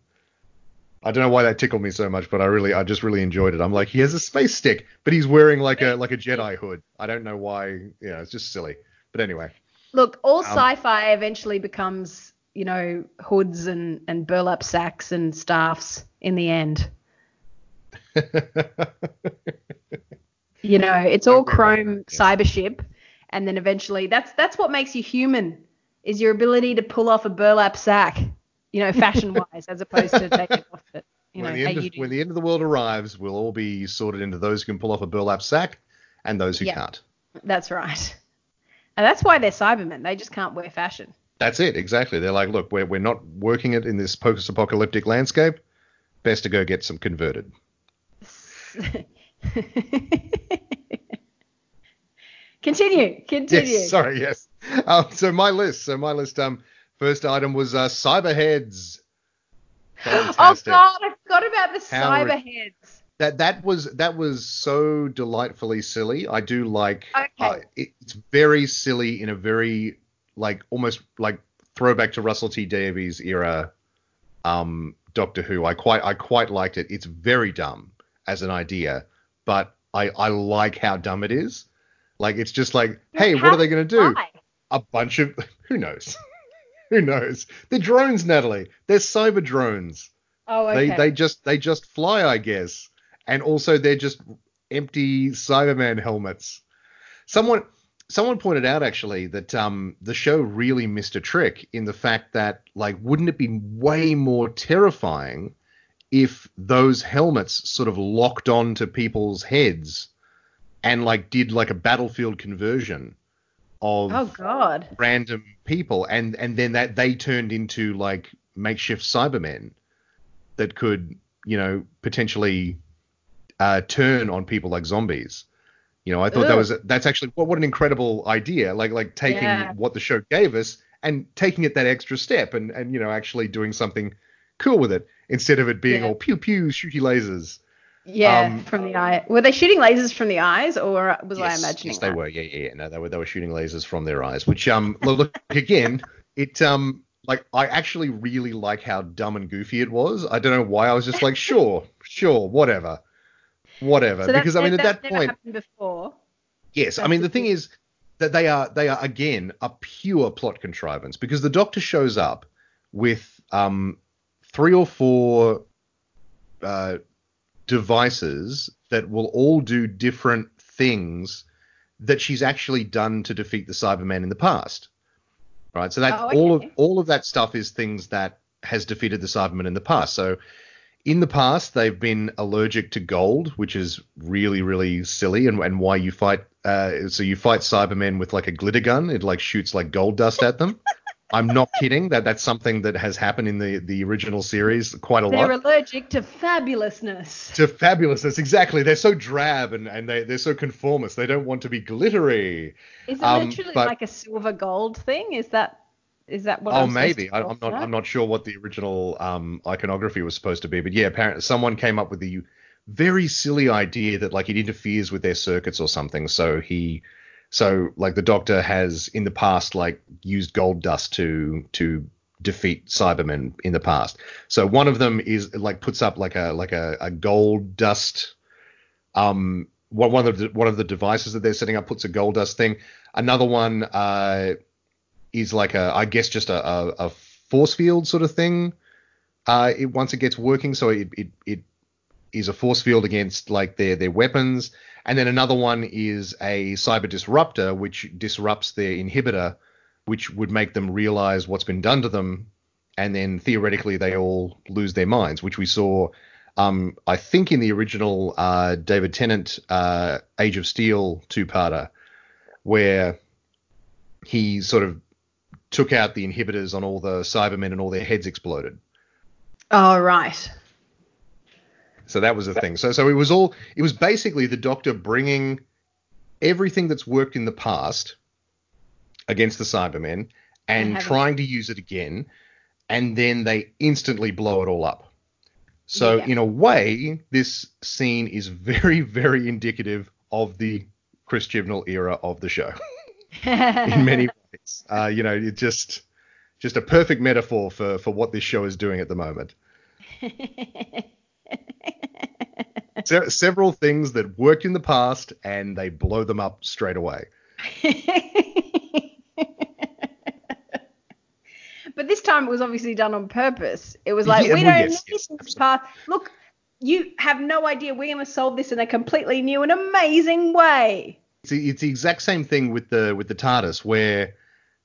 I don't know why that tickled me so much, but I really, I just really enjoyed it. I'm like, he has a space stick, but he's wearing like a like a Jedi hood. I don't know why. You know, it's just silly. But anyway, Look, all Um, sci-fi eventually becomes, you know, hoods and and burlap sacks and staffs in the end. You know, it's all chrome Yeah. cyber ship, and then eventually that's that's what makes you human is your ability to pull off a burlap sack, you know, fashion wise, as opposed to taking off it. You know, when the end of when the end of the world arrives, we'll all be sorted into those who can pull off a burlap sack and those who Yeah. can't. That's right. And that's why they're Cybermen. They just can't wear fashion. That's it, exactly. They're like, look, we're, we're not working it in this post-apocalyptic landscape. Best to go get some converted. continue, continue. Yes, sorry, yes. Um, so my list, so my list, um, first item was uh, Cyberheads. Oh Fantastic. God, I forgot about the How cyber. That that was that was so delightfully silly. I do like. Okay. Uh, it, it's very silly in a very like almost like throwback to Russell T Davies era. Um, Doctor Who. I quite I quite liked it. It's very dumb as an idea, but I I like how dumb it is. Like it's just like, hey, what are they going to do? Why? A bunch of who knows. Who knows? They're drones, Natalie. They're cyber drones. Oh, okay. They they just they just fly, I guess. And also they're just empty Cyberman helmets. Someone someone pointed out actually that um the show really missed a trick in the fact that like wouldn't it be way more terrifying if those helmets sort of locked onto people's heads and like did like a battlefield conversion of oh God. random people and and then that they turned into like makeshift cybermen that could you know potentially uh, turn on people like zombies you know i thought that was that's actually what, what an incredible idea like like taking Yeah. what the show gave us and taking it that extra step and and you know actually doing something cool with it instead of it being Yeah. all pew pew shooty lasers Yeah, Um, from the eye. Were they shooting lasers from the eyes, or was I Yes, imagining yes, they that? were. Yeah, yeah. No, they were. They were shooting lasers from their eyes. Which, um, look, again. It, um, like I actually really like how dumb and goofy it was. I don't know why. I was just like, sure, sure, whatever, whatever. So because I mean, at that point, happened before. yes. I mean, the thing. is that they are they are again a pure plot contrivance because the Doctor shows up with um three or four uh, devices that will all do different things that she's actually done to defeat the Cyberman in the past. Right? So that Oh, all of all of that stuff is things that has defeated the Cyberman in the past. So in the past they've been allergic to gold, which is really really silly and, and why you fight uh, so you fight Cybermen with like a glitter gun, it like shoots like gold dust at them. I'm not kidding. That that's something that has happened in the the original series quite a lot They're allergic to fabulousness. to fabulousness. Exactly. They're so drab and, and they, they're so conformist. They don't want to be glittery. Is it um, literally but- like a silver gold thing? Is that is that what? oh, I'm maybe. I, I'm not. I'm not sure what the original um, iconography was supposed to be, but yeah, apparently someone came up with the very silly idea that like it interferes with their circuits or something. So he So like the Doctor has in the past like used gold dust to to defeat Cybermen in the past. So one of them is like puts up like a like a, a gold dust um one of the one of the devices that they're setting up puts a gold dust thing. Another one uh is like a I guess just a, a, a force field sort of thing. Uh it, once it gets working so it, it it is a force field against like their their weapons. And then another one is a cyber disruptor which disrupts their inhibitor which would make them realize what's been done to them, and then theoretically they all lose their minds, which we saw, um, I think, in the original uh, David Tennant uh, Age of Steel two-parter, where he sort of took out the inhibitors on all the Cybermen and all their heads exploded. Oh right. So that was the thing. So so it was all it was basically the Doctor bringing everything that's worked in the past against the Cybermen and trying to use it again, and then they instantly blow it all up. So yeah. in a way, this scene is very, very indicative of the Chris Chibnall era of the show. in many ways, uh, you know, it's just just a perfect metaphor for for what this show is doing at the moment. Se- several things that worked in the past and they blow them up straight away. But this time it was obviously done on purpose. It was like, yeah, we well, don't yes, need yes, this path. Look, you have no idea. We're going to solve this in a completely new and amazing way. It's, it's the exact same thing with the with the TARDIS, where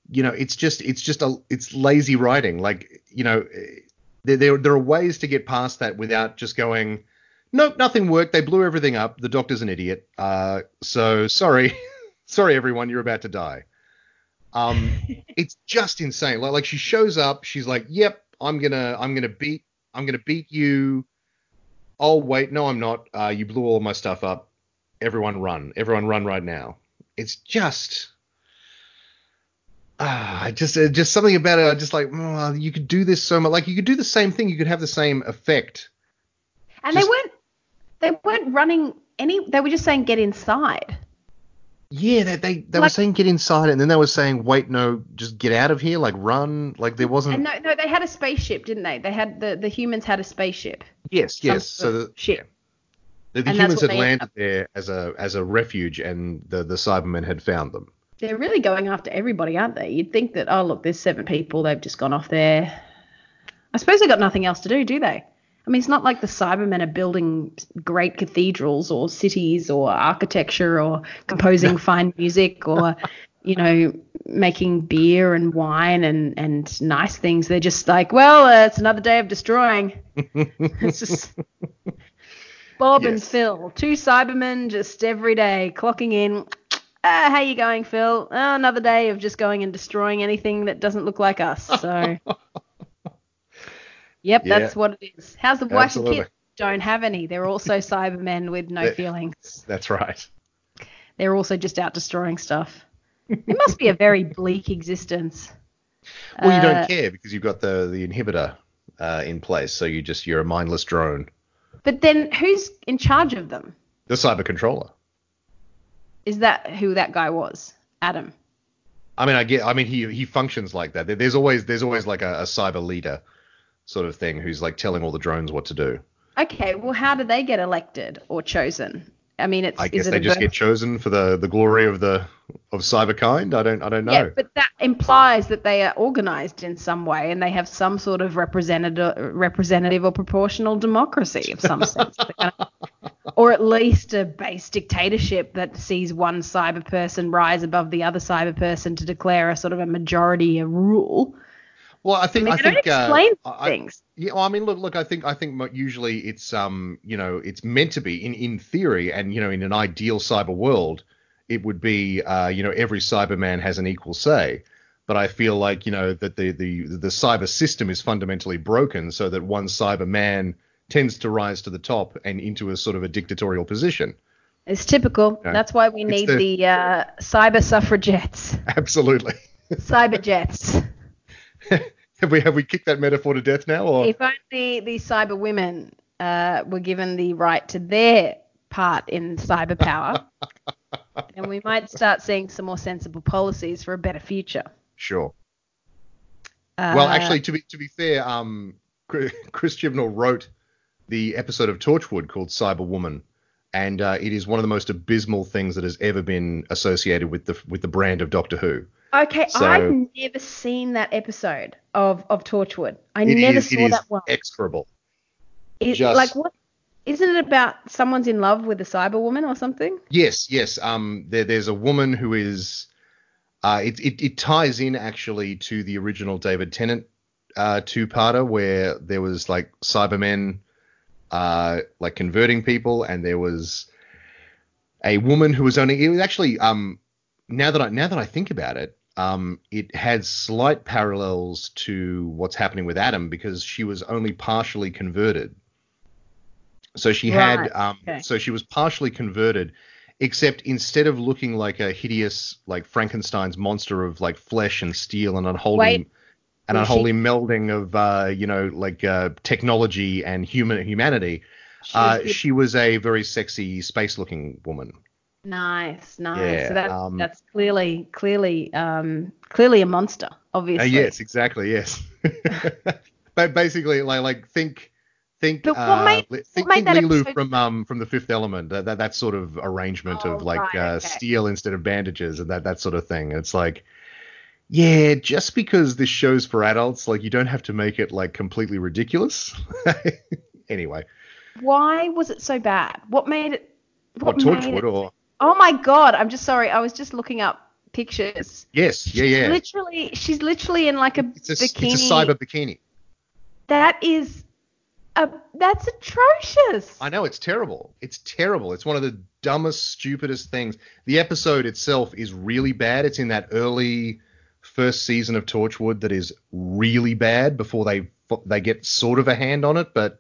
you know it's just it's just a it's lazy writing. Like you know, eh, there there, there are ways to get past that without just going, nope, nothing worked. They blew everything up. The Doctor's an idiot. Uh, so sorry, sorry everyone, you're about to die. Um, it's just insane. Like, like she shows up, she's like, "Yep, I'm gonna, I'm gonna beat, I'm gonna beat you." Oh wait, no, I'm not. Uh, you blew all my stuff up. Everyone run, everyone run right now. It's just, ah, just, uh, just something about it. I just like, oh, you could do this so much. Like you could do the same thing. You could have the same effect. And just, they weren't, they weren't running any. They were just saying get inside. Yeah, they they, they like, were saying get inside, and then they were saying wait, no, just get out of here, like run, like there wasn't. No, no, they had a spaceship, didn't they? They had the the humans had a spaceship. Yes, yes. So the ship. The, the humans had landed there as a as a refuge, and the the Cybermen had found them. They're really going after everybody, aren't they? You'd think that oh look, there's seven people, they've just gone off there. I suppose they got nothing else to do, do they? I mean, it's not like the Cybermen are building great cathedrals or cities or architecture or composing fine music or, you know, making beer and wine and, and nice things. They're just like, well, uh, it's another day of destroying. it's just Bob yes. and Phil, two Cybermen just every day clocking in. Uh, how you going, Phil? Oh, another day of just going and destroying anything that doesn't look like us. So. Yep, yeah. that's what it is. How's the and kids? Don't have any. They're also Cybermen with no feelings. That's right. They're also just out destroying stuff. it must be a very bleak existence. Well, you don't uh, care because you've got the the inhibitor uh, in place, so you just you're a mindless drone. But then, who's in charge of them? The cyber controller. Is that who that guy was? Adam. I mean, I get. I mean, he he functions like that. There's always there's always like a, a cyber leader sort of thing who's like telling all the drones what to do. Okay, well, how do they get elected or chosen? I mean, it's. I guess they just get chosen for the, the glory of the of cyberkind. I don't I don't know. Yeah, but that implies that they are organized in some way and they have some sort of representative representative or proportional democracy of some sense, or at least a base dictatorship that sees one cyber person rise above the other cyber person to declare a sort of a majority a rule. Well, I think I, mean, I think explain uh, things. I, yeah, well, I mean, look, look, I think I think usually it's um, you know, it's meant to be in in theory, and you know, in an ideal cyber world, it would be, uh, you know, every Cyberman has an equal say. But I feel like you know that the the the cyber system is fundamentally broken, so that one Cyberman tends to rise to the top and into a sort of a dictatorial position. It's typical. Know, That's why we need the, the uh, cyber suffragettes. Absolutely. cyber jets. have we have we kicked that metaphor to death now? Or if only the cyber women uh, were given the right to their part in cyber power, and we might start seeing some more sensible policies for a better future. Sure. Uh, Well, actually, to be to be fair, um, Chris Chibnall wrote the episode of Torchwood called Cyber Woman, and uh, it is one of the most abysmal things that has ever been associated with the with the brand of Doctor Who. Okay, so- I've never seen that episode of of Torchwood. I never is- saw that one. execrable. It- just- Like what? Isn't it about someone's in love with a cyber woman or something? Yes, yes. Um, there, there's a woman who is. Uh, it, it it ties in actually to the original David Tennant uh, two-parter where there was like Cybermen, uh, like converting people, and there was a woman who was only. It was actually um. Now that I now that I think about it, um, it had slight parallels to what's happening with Adam because she was only partially converted. So she Right, had um, okay. so she was partially converted, except instead of looking like a hideous like Frankenstein's monster of like flesh and steel and unholy Wait, an was she- unholy melding of uh, you know like uh, technology and human humanity, She uh, she was a very sexy space looking woman. Nice, nice. Yeah, so that's um, that's clearly clearly um clearly a monster, Uh, obviously. yes, exactly. Yes. but basically, like like think think But what uh, made- li- what think, made think that Leeloo episode- from um from the Fifth Element. That that, that sort of arrangement Oh, of like right, uh, okay. steel instead of bandages and that that sort of thing. It's like. Yeah, just because this show's for adults, like you don't have to make it like completely ridiculous. anyway, Why was it so bad? What made it? what, What, Torchwood it? or Oh my god! I'm just sorry. I was just looking up pictures. yes, yeah, yeah. Literally, she's literally in like a It's a bikini. it's a cyber bikini. That is, a that's atrocious. I know it's terrible. It's terrible. It's one of the dumbest, stupidest things. The episode itself is really bad. It's in that early first season of Torchwood that is really bad before they they get sort of a hand on it. But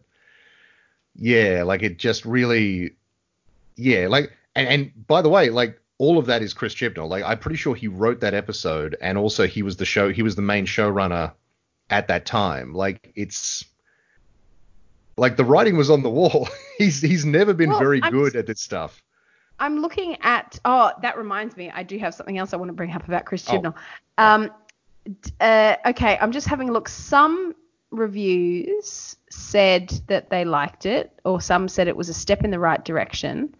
yeah, like it just really, yeah, like and, and by the way, like all of that is Chris Chibnall. Like I'm pretty sure he wrote that episode, and also he was the show he was the main showrunner at that time. Like it's like the writing was on the wall. he's he's never been Well, very I'm good at this stuff. I'm looking at. Oh, that reminds me. I do have something else I want to bring up about Chris Oh. Chibnall. Um, uh, okay, I'm just having a look. Some reviews said that they liked it, or some said it was a step in the right direction.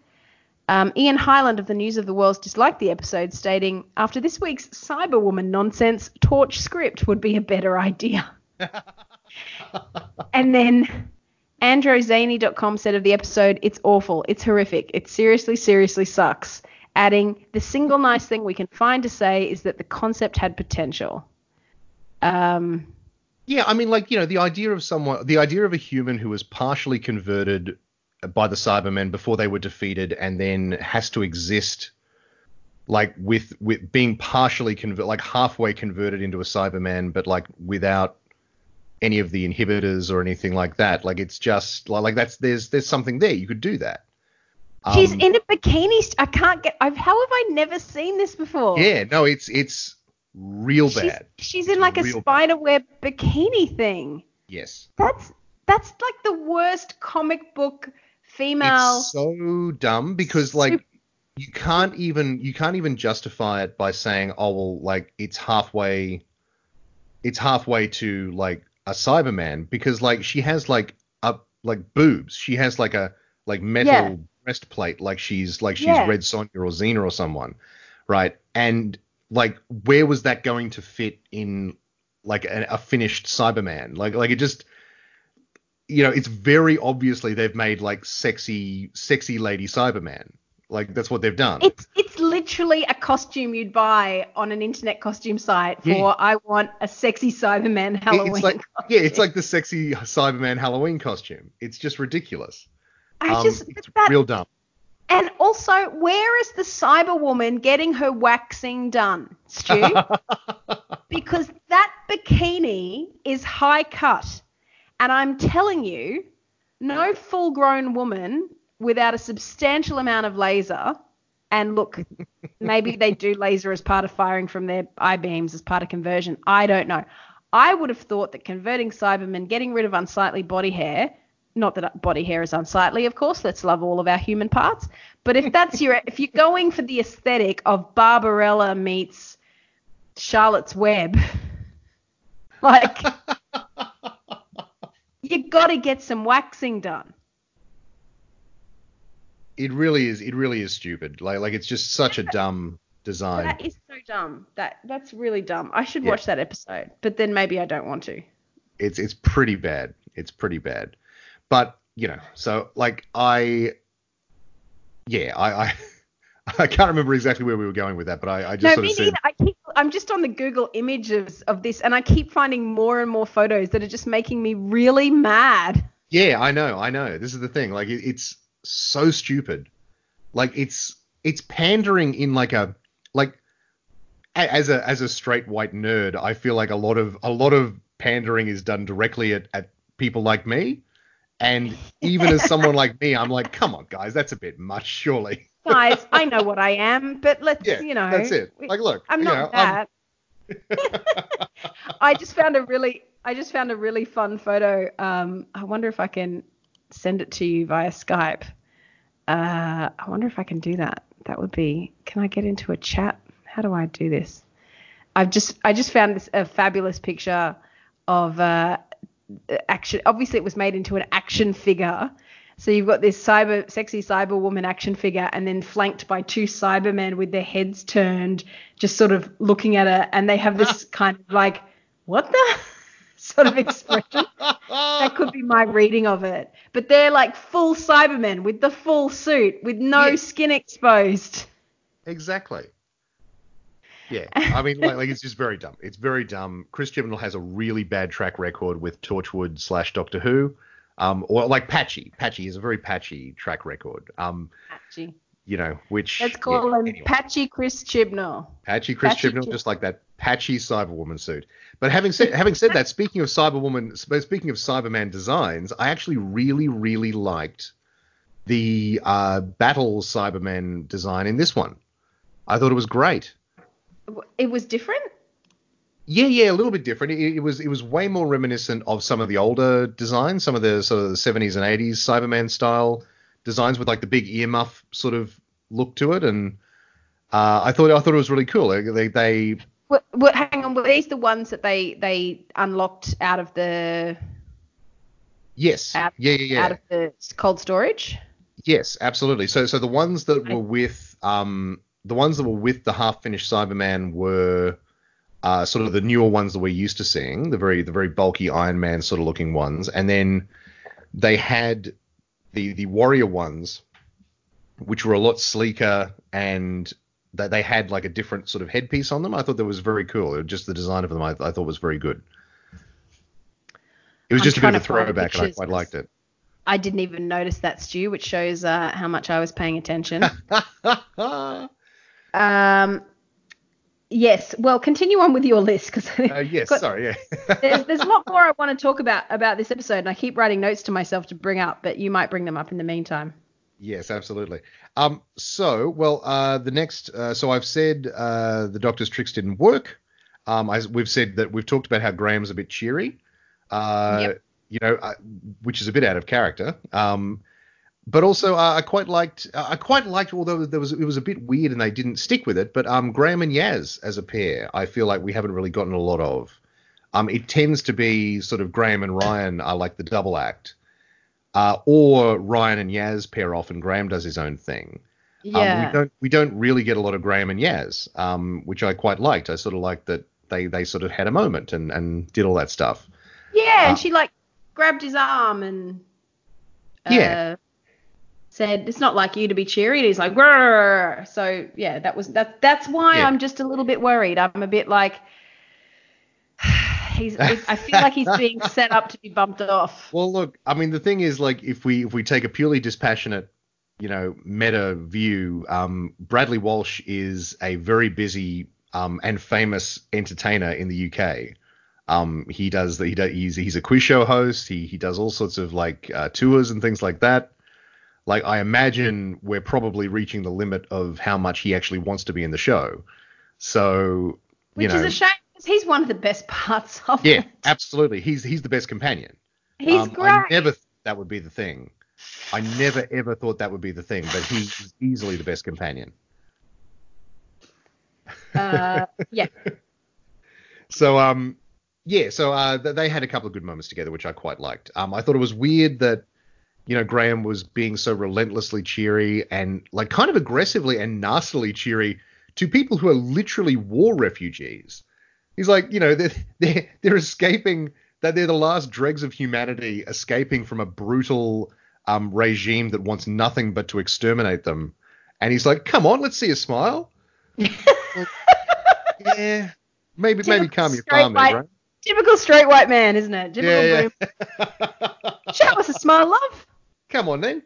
Um, Ian Hyland of the News of the World disliked the episode, stating, "After this week's Cyberwoman nonsense, Torch script would be a better idea." and then Androzani.com said of the episode, it's awful, it's horrific, it seriously, seriously sucks. Adding, the single nice thing we can find to say is that the concept had potential. Um, Yeah, I mean, like you know, the idea of someone, the idea of a human who was partially converted by the Cybermen before they were defeated, and then has to exist like with with being partially convert, like halfway converted into a Cyberman, but like without any of the inhibitors or anything like that. Like it's just like, like that's there's there's something there. You could do that. she's Um, in a bikini. St- I can't get. I've, how have I never seen this before? Yeah, no, it's it's real she's, bad. she's in like a Real bad. spiderweb bikini thing. Yes. That's that's like the worst comic book female. It's so dumb because like you can't even you can't even justify it by saying oh well like it's halfway it's halfway to like a Cyberman because like she has like up like boobs she has like a like metal Yeah. breastplate like she's like she's Yeah. Red Sonja or Xena or someone right and like where was that going to fit in like a, a finished Cyberman like like it just you know, it's very obviously they've made like sexy, sexy lady Cyberman. Like that's what they've done. It's it's literally a costume you'd buy on an internet costume site for Yeah. I want a sexy Cyberman Halloween. it's like yeah, it's like the sexy Cyberman Halloween costume. It's just ridiculous. I Um, just it's that, real dumb. and also where is the Cyberwoman getting her waxing done, Stu? because that bikini is high cut, and I'm telling you, no full-grown woman without a substantial amount of laser. And look, maybe they do laser as part of firing from their eye beams as part of conversion. I don't know. I would have thought that converting Cybermen, getting rid of unsightly body hair, not that body hair is unsightly, of course. Let's love all of our human parts. But if that's your, if you're going for the aesthetic of Barbarella meets Charlotte's Web, like you got to get some waxing done. It really is. It really is stupid. Like like it's just such a dumb design. That is so dumb. That that's really dumb. I should Yeah. watch that episode, but then maybe I don't want to. it's it's pretty bad. It's pretty bad. But you know, so like I, yeah, I I, I can't remember exactly where we were going with that, but I, I just No, sort of said. I keep, I'm just on the Google images of this, and I keep finding more and more photos that are just making me really mad. yeah, I know, I know. This is the thing. Like it, it's so stupid. Like it's it's pandering in like a like as a as a straight white nerd, I feel like a lot of a lot of pandering is done directly at, at people like me. And even as someone like me, I'm like, come on, guys, that's a bit much, surely. Guys, I know what I am, but let's, Yeah, you know. that's it. Like, look, I'm not know, I'm- that. I just found a really, I just found a really fun photo. Um, I wonder if I can send it to you via Skype. Uh, I wonder if I can do that. That would be. Can I get into a chat? How do I do this? I've just, I just found this a fabulous picture of uh, action. Obviously, it was made into an action figure. So you've got this cyber, sexy cyber woman action figure, and then flanked by two Cybermen with their heads turned, just sort of looking at her, and they have this kind of like, what the sort of expression. that could be my reading of it. But they're like full Cybermen with the full suit, with no Yeah. skin exposed. Exactly. Yeah, I mean, like, like it's just very dumb. It's very dumb. Chris Chibnall has a really bad track record with Torchwood slash Doctor Who, um, or like Patchy. Patchy is a very patchy track record. Um, Patchy. you know, which Let's call yeah, him anyway. Patchy Chris Chibnall. Patchy Chris Patchy Chibnall, Chib- just like that patchy Cyberwoman suit. But having said having said that, speaking of Cyberwoman, speaking of Cyberman designs, I actually really really liked the uh, Battle Cyberman design in this one. I thought it was great. It was different. Yeah, yeah, a little bit different. It, it was it was way more reminiscent of some of the older designs, some of the sort of the 70s and 80s Cyberman style designs with like the big earmuff sort of look to it, and uh, I thought I thought it was really cool. They they, they What, what, hang on, were these the ones that they they unlocked out of the yes, Out- yeah, yeah, yeah. out of the cold storage? Yes, absolutely. So so the ones that were with um the ones that were with the half finished Cyberman were uh, sort of the newer ones that we're used to seeing, the very the very bulky Iron Man sort of looking ones, and then they had the the Warrior ones, which were a lot sleeker and that they had like a different sort of headpiece on them. I thought that was very cool. Just the design of them, I, I thought was very good. It was I'm just a bit of a to find the throwback, and I quite liked it. I didn't even notice that, Stu, which shows uh, how much I was paying attention. um, yes. Well, continue on with your list because Uh, yes, sorry, yeah. there's, there's a lot more I want to talk about about this episode, and I keep writing notes to myself to bring up, but you might bring them up in the meantime. Yes, absolutely. Um, so, well, uh, the next, uh, so I've said uh, the doctor's tricks didn't work. Um, I, we've said that we've talked about how Graham's a bit cheery, uh, Yep. you know, uh, which is a bit out of character. Um, but also, uh, I quite liked, I quite liked, although there was, it was a bit weird and they didn't stick with it. But um, Graham and Yaz as a pair, I feel like we haven't really gotten a lot of. Um, it tends to be sort of Graham and Ryan are like the double act uh, or Ryan and Yaz pair off, and Graham does his own thing. Um, Yeah. we don't we don't really get a lot of Graham and Yaz, um, which I quite liked. I sort of liked that they they sort of had a moment and and did all that stuff. yeah, uh, and she like grabbed his arm and uh, Yeah. Said, "It's not like you to be cheery." And he's like, "Grrr." So yeah, that was that. That's why Yeah. I'm just a little bit worried. I'm a bit like. He's, I feel like he's being set up to be bumped off. Well, look, I mean the thing is like if we if we take a purely dispassionate, you know, meta view, um, Bradley Walsh is a very busy um, and famous entertainer in the UK. Um, he does the, he does he's he's a quiz show host. He he does all sorts of like uh, tours and things like that. Like I imagine we're probably reaching the limit of how much he actually wants to be in the show. So Which you know, is a shame because he's one of the best parts of yeah, it. Yeah, absolutely. He's he's the best companion. He's Um, great. I never that would be the thing. I never ever thought that would be the thing, but he's easily the best companion. Uh, yeah. So um yeah, so uh they had a couple of good moments together which I quite liked. Um I thought it was weird that you know Graham was being so relentlessly cheery and like kind of aggressively and nastily cheery to people who are literally war refugees. He's like, you know, they're they're, they're escaping that they're the last dregs of humanity escaping from a brutal um, regime that wants nothing but to exterminate them. And he's like, "Come on, let's see a smile." yeah, maybe Typical maybe calm your farm white- right? Typical straight white man, isn't it? Typical Yeah, yeah. Show us a smile, love. Come on then.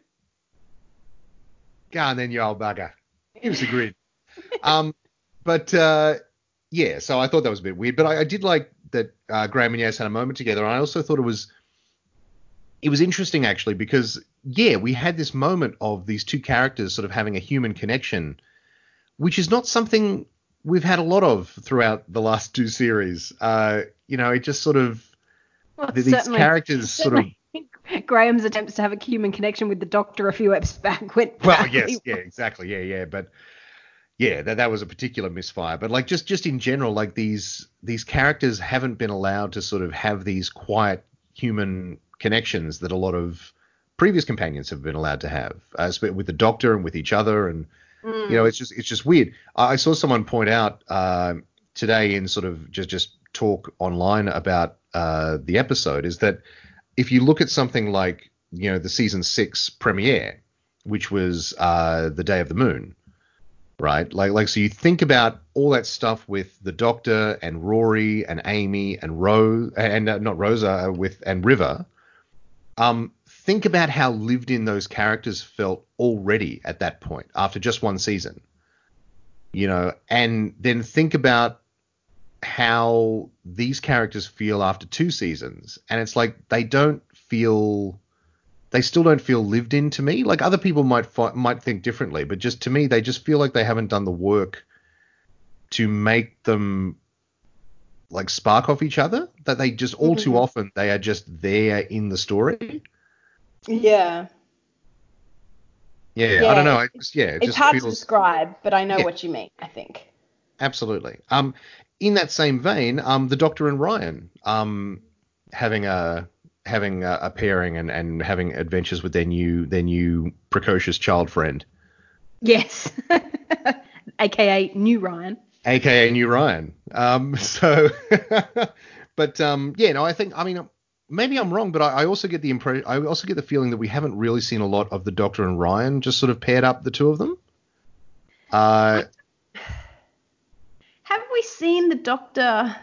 Go on then, you old bugger. Give us a grin. um, but uh, yeah, so I thought that was a bit weird, but I, I did like that uh, Graham and Yaz had a moment together. And I also thought it was it was interesting actually because yeah, we had this moment of these two characters sort of having a human connection, which is not something we've had a lot of throughout the last two series. Uh, you know, it just sort of Well, these characters sort of Graham's attempts to have a human connection with the Doctor a few episodes back went. Well, yes, yeah, exactly, yeah, yeah, but yeah, that that was a particular misfire. But like just just in general, like these these characters haven't been allowed to sort of have these quiet human connections that a lot of previous companions have been allowed to have, uh, with the Doctor and with each other, and Mm. you know, it's just it's just weird. I, I saw someone point out uh, today in sort of just just talk online about uh, the episode is that if you look at something like you know the season six premiere, which was uh, the Day of the Moon, right? Like like so you think about all that stuff with the Doctor and Rory and Amy and Rose and uh, not Rosa uh, with and River. Um, think about how lived in those characters felt already at that point after just one season. You know, and then think about how these characters feel after two seasons, and it's like they don't feel, they still don't feel lived in to me. Like other people might fi- might think differently, but just to me, they just feel like they haven't done the work to make them like spark off each other. That they just all too Mhm. often they are just there in the story. Yeah. Yeah, I don't know. I just, yeah, it It's hard to describe, but I know Yeah. what you mean, I think. absolutely. Um, in that same vein, um, the Doctor and Ryan, um, having a having a, a pairing and, and having adventures with their new their new precocious child friend, Yes. AKA New Ryan. aka new Ryan. Um, so, but um, yeah, no, I think I mean maybe I'm wrong, but I, I also get the impression I also get the feeling that we haven't really seen a lot of the Doctor and Ryan just sort of paired up the two of them. Uh, we seen the Doctor?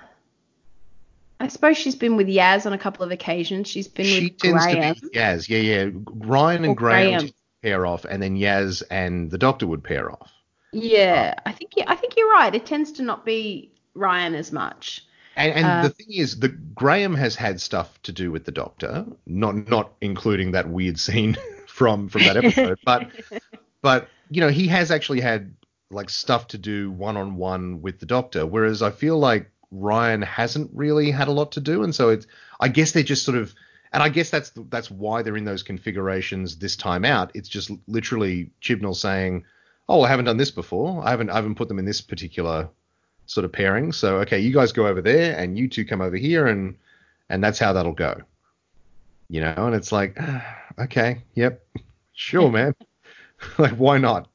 I suppose she's been with Yaz on a couple of occasions. She's been she with tends Graham. to be Yaz. Yeah, yeah. Ryan and Graham, Graham. pair off, and then Yaz and the Doctor would pair off. Yeah, I think you I think you're right. It tends to not be Ryan as much. And, and Uh, the thing is, the Graham has had stuff to do with the Doctor, not not including that weird scene from from that episode, but but you know he has actually had like stuff to do one on one with the Doctor, whereas I feel like Ryan hasn't really had a lot to do, and so it's I guess they're just sort of. And I guess that's that's why they're in those configurations this time out. It's just literally Chibnall saying, "Oh, I haven't done this before. I haven't I haven't put them in this particular sort of pairing. So okay, you guys go over there, and you two come over here, and and that's how that'll go. You know, and it's like, okay, yep, sure, man. like, why not?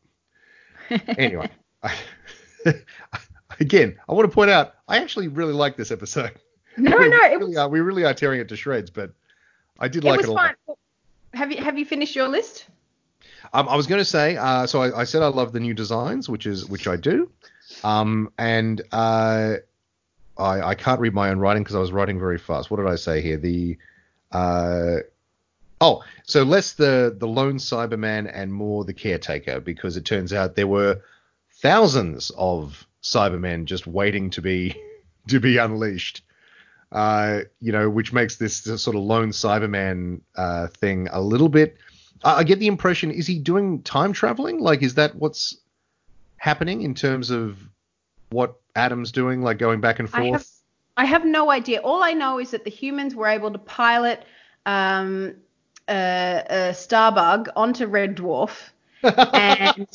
Anyway, I, again, I want to point out, I actually really like this episode. No, we no, it really was, are, we really are tearing it to shreds, but I did it like it a lot. fine. Have you have you finished your list? Um, I was going to say, uh, so I, I said I love the new designs, which is which I do, um, and uh, I, I can't read my own writing because I was writing very fast. What did I say here? The uh, oh, so less the the lone Cyberman and more the caretaker, because it turns out there were thousands of Cybermen just waiting to be to be unleashed. Uh, you know, which makes this, this sort of lone Cyberman uh, thing a little bit. I I get the impression is he doing time traveling? Like, is that what's happening in terms of what Adam's doing, like going back and forth? I have I have no idea. All I know is that the humans were able to pilot um, uh, a Starbug onto Red Dwarf, and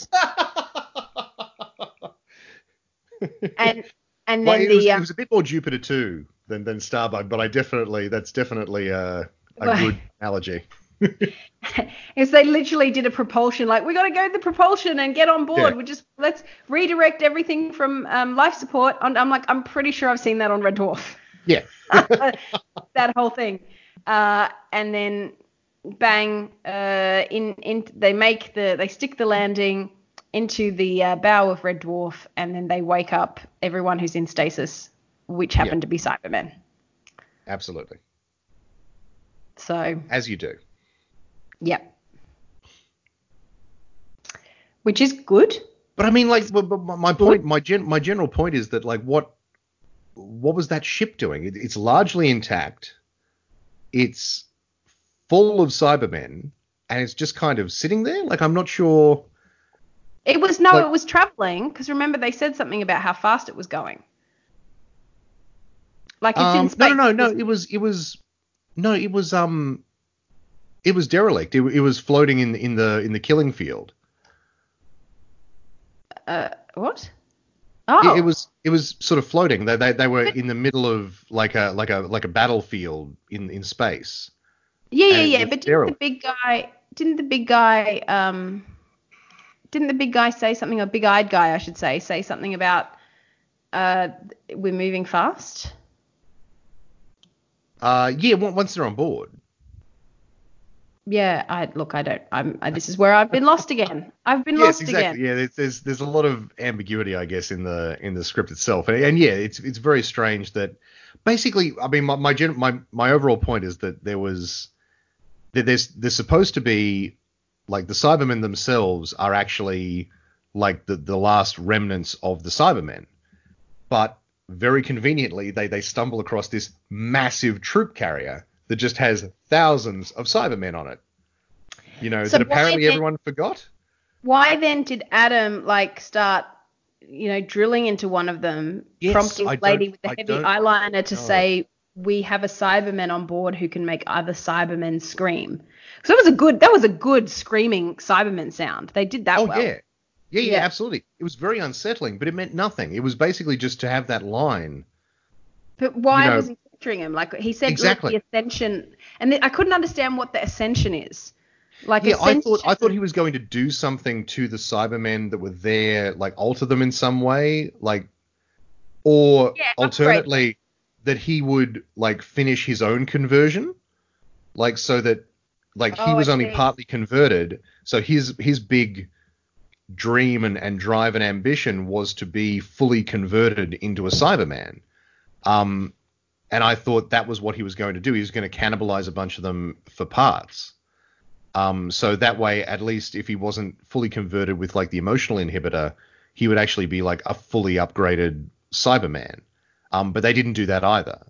and and Well, then it, the was, uh, it was a bit more Jupiter 2 than than Starbug, but I definitely that's definitely a, a Well- good analogy. is they literally did a propulsion like we got to go to the propulsion and get on board Yeah. we just let's redirect everything from um, life support and i'm like i'm pretty sure i've seen that on red dwarf Yeah. that whole thing uh, and then bang uh, in in they make the they stick the landing into the uh, bow of red dwarf and then they wake up everyone who's in stasis which happened to be cybermen Absolutely. so As you do. yep which is good But I mean, like, my point, my gen, my general point is that, like, what, what was that ship doing? It, it's largely intact. It's full of Cybermen, and it's just kind of sitting there. Like, I'm not sure. It was no, Like- it was traveling because remember they said something about how fast it was going. Like it's in Um, space. no, no, no, no. It was, it was, no, it was, um, it was derelict. It, it was floating in in the in the killing field. Uh, what? Oh, Yeah, it was it was sort of floating. They, they they were in the middle of like a like a like a battlefield in in space. Yeah, yeah, yeah. But didn't the big guy? Didn't the big guy? Um, didn't the big guy say something? A big-eyed guy, I should say, say something about uh, we're moving fast. Uh, yeah, once they're on board. Yeah, I look. I don't. I'm. I, this is where I've been lost again. I've been yes, lost exactly. again. Yeah, there's, there's a lot of ambiguity, I guess, in the in the script itself, and, and yeah, it's it's very strange that basically, I mean, my my gen, my my overall point is that there was there's there's supposed to be like the Cybermen themselves are actually like the the last remnants of the Cybermen, but very conveniently they they stumble across this massive troop carrier that just has thousands of Cybermen on it. You know So that apparently then- everyone forgot. Why then did Adam like start, you know, drilling into one of them, Yes, prompting the lady with the I heavy eyeliner to know. say, "We have a Cyberman on board who can make other Cybermen scream." So that was a good. That was a good screaming Cyberman sound. They did that Oh well. yeah. yeah, yeah, Yeah. absolutely. It was very unsettling, but it meant nothing. It was basically just to have that line. But why You know- was he picturing him? Like he said, Exactly. the ascension, and th- I couldn't understand what the ascension is. Like Yeah, I thought I thought he was going to do something to the Cybermen that were there, like alter them in some way, like, or Yeah, alternately that he would like finish his own conversion, like so that like he Oh, was only partly converted, so his his big dream and, and drive and ambition was to be fully converted into a Cyberman. Um, and I thought that was what he was going to do. He was going to cannibalize a bunch of them for parts. Um, so that way, at least if he wasn't fully converted with like the emotional inhibitor, he would actually be like a fully upgraded Cyberman. Um, but they didn't do that either.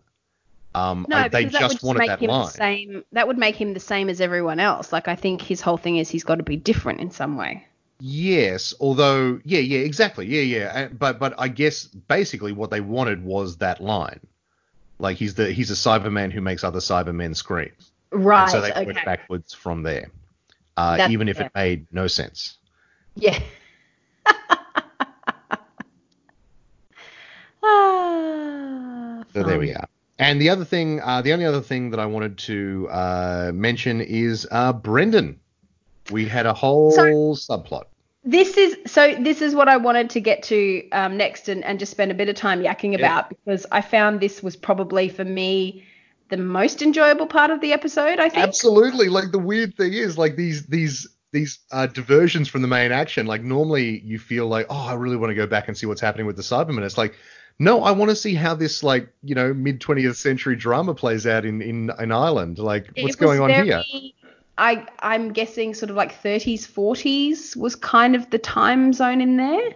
Um, No, they that would just just wanted make that him line. the same. That would make him the same as everyone else. Like I think his whole thing is he's got to be different in some way. Yes, although yeah, yeah, exactly, yeah, yeah. But but I guess basically what they wanted was that line. Like he's the he's a Cyberman who makes other Cybermen scream. Right. and so they okay. went backwards from there, uh, even if fair. it made no sense. Yeah. So there we are. And the other thing, uh, the only other thing that I wanted to uh, mention is uh, Brendan. We had a whole subplot. This is so. This is what I wanted to get to um, next, and, and just spend a bit of time yakking Yeah. about because I found this was probably for me the most enjoyable part of the episode. I think. Absolutely. Like the weird thing is, like these these these uh, diversions from the main action. Like normally you feel like, oh, I really want to go back and see what's happening with the Cybermen. It's like, no, I want to see how this like you know mid 20th century drama plays out in in in Ireland. Like It what's going on very- here? I I'm guessing sort of like 30s, 40s was kind of the time zone in there.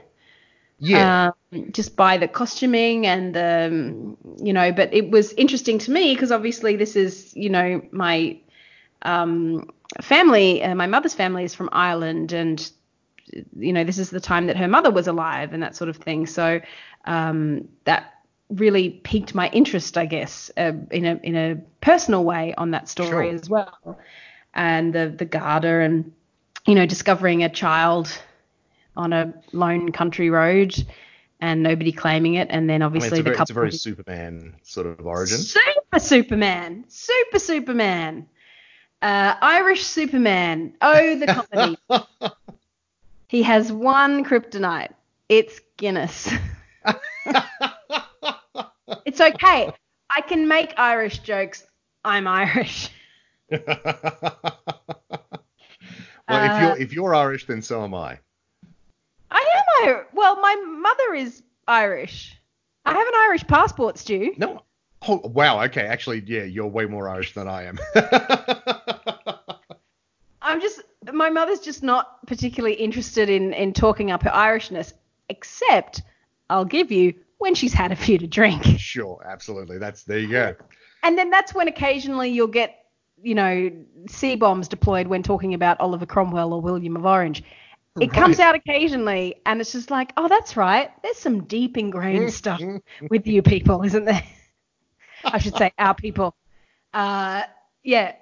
Yeah. um, just by the costuming and the, you know, but it was interesting to me because obviously this is, you know, my um, family, uh, my mother's family is from Ireland and, you know, this is the time that her mother was alive and that sort of thing. So um, that really piqued my interest, I guess, uh, in a in a personal way on that story Sure. as well. and the the Garda and you know discovering a child on a lone country road and nobody claiming it, and then I mean, obviously it's, the very, couple it's a very Superman sort of origin. Super Superman. Super Superman. Uh, Irish Superman. Oh, the comedy. he has one kryptonite. It's Guinness. it's okay. I can make Irish jokes. I'm Irish. well, if Uh, you're if you're Irish, then so am I. I am Irish. Well, my mother is Irish. I have an Irish passport, Stu. No. Oh, wow. Okay. Actually, yeah, you're way more Irish than I am. I'm just my mother's just not particularly interested in in talking up her Irishness, except I'll give you when she's had a few to drink. sure. Absolutely. That's there you go. And then that's when occasionally you'll get, you know, C bombs deployed when talking about Oliver Cromwell or William of Orange. It comes out occasionally, and it's just like, oh, that's right. There's some deep ingrained stuff with you people, isn't there? I should say our people. Uh, yeah.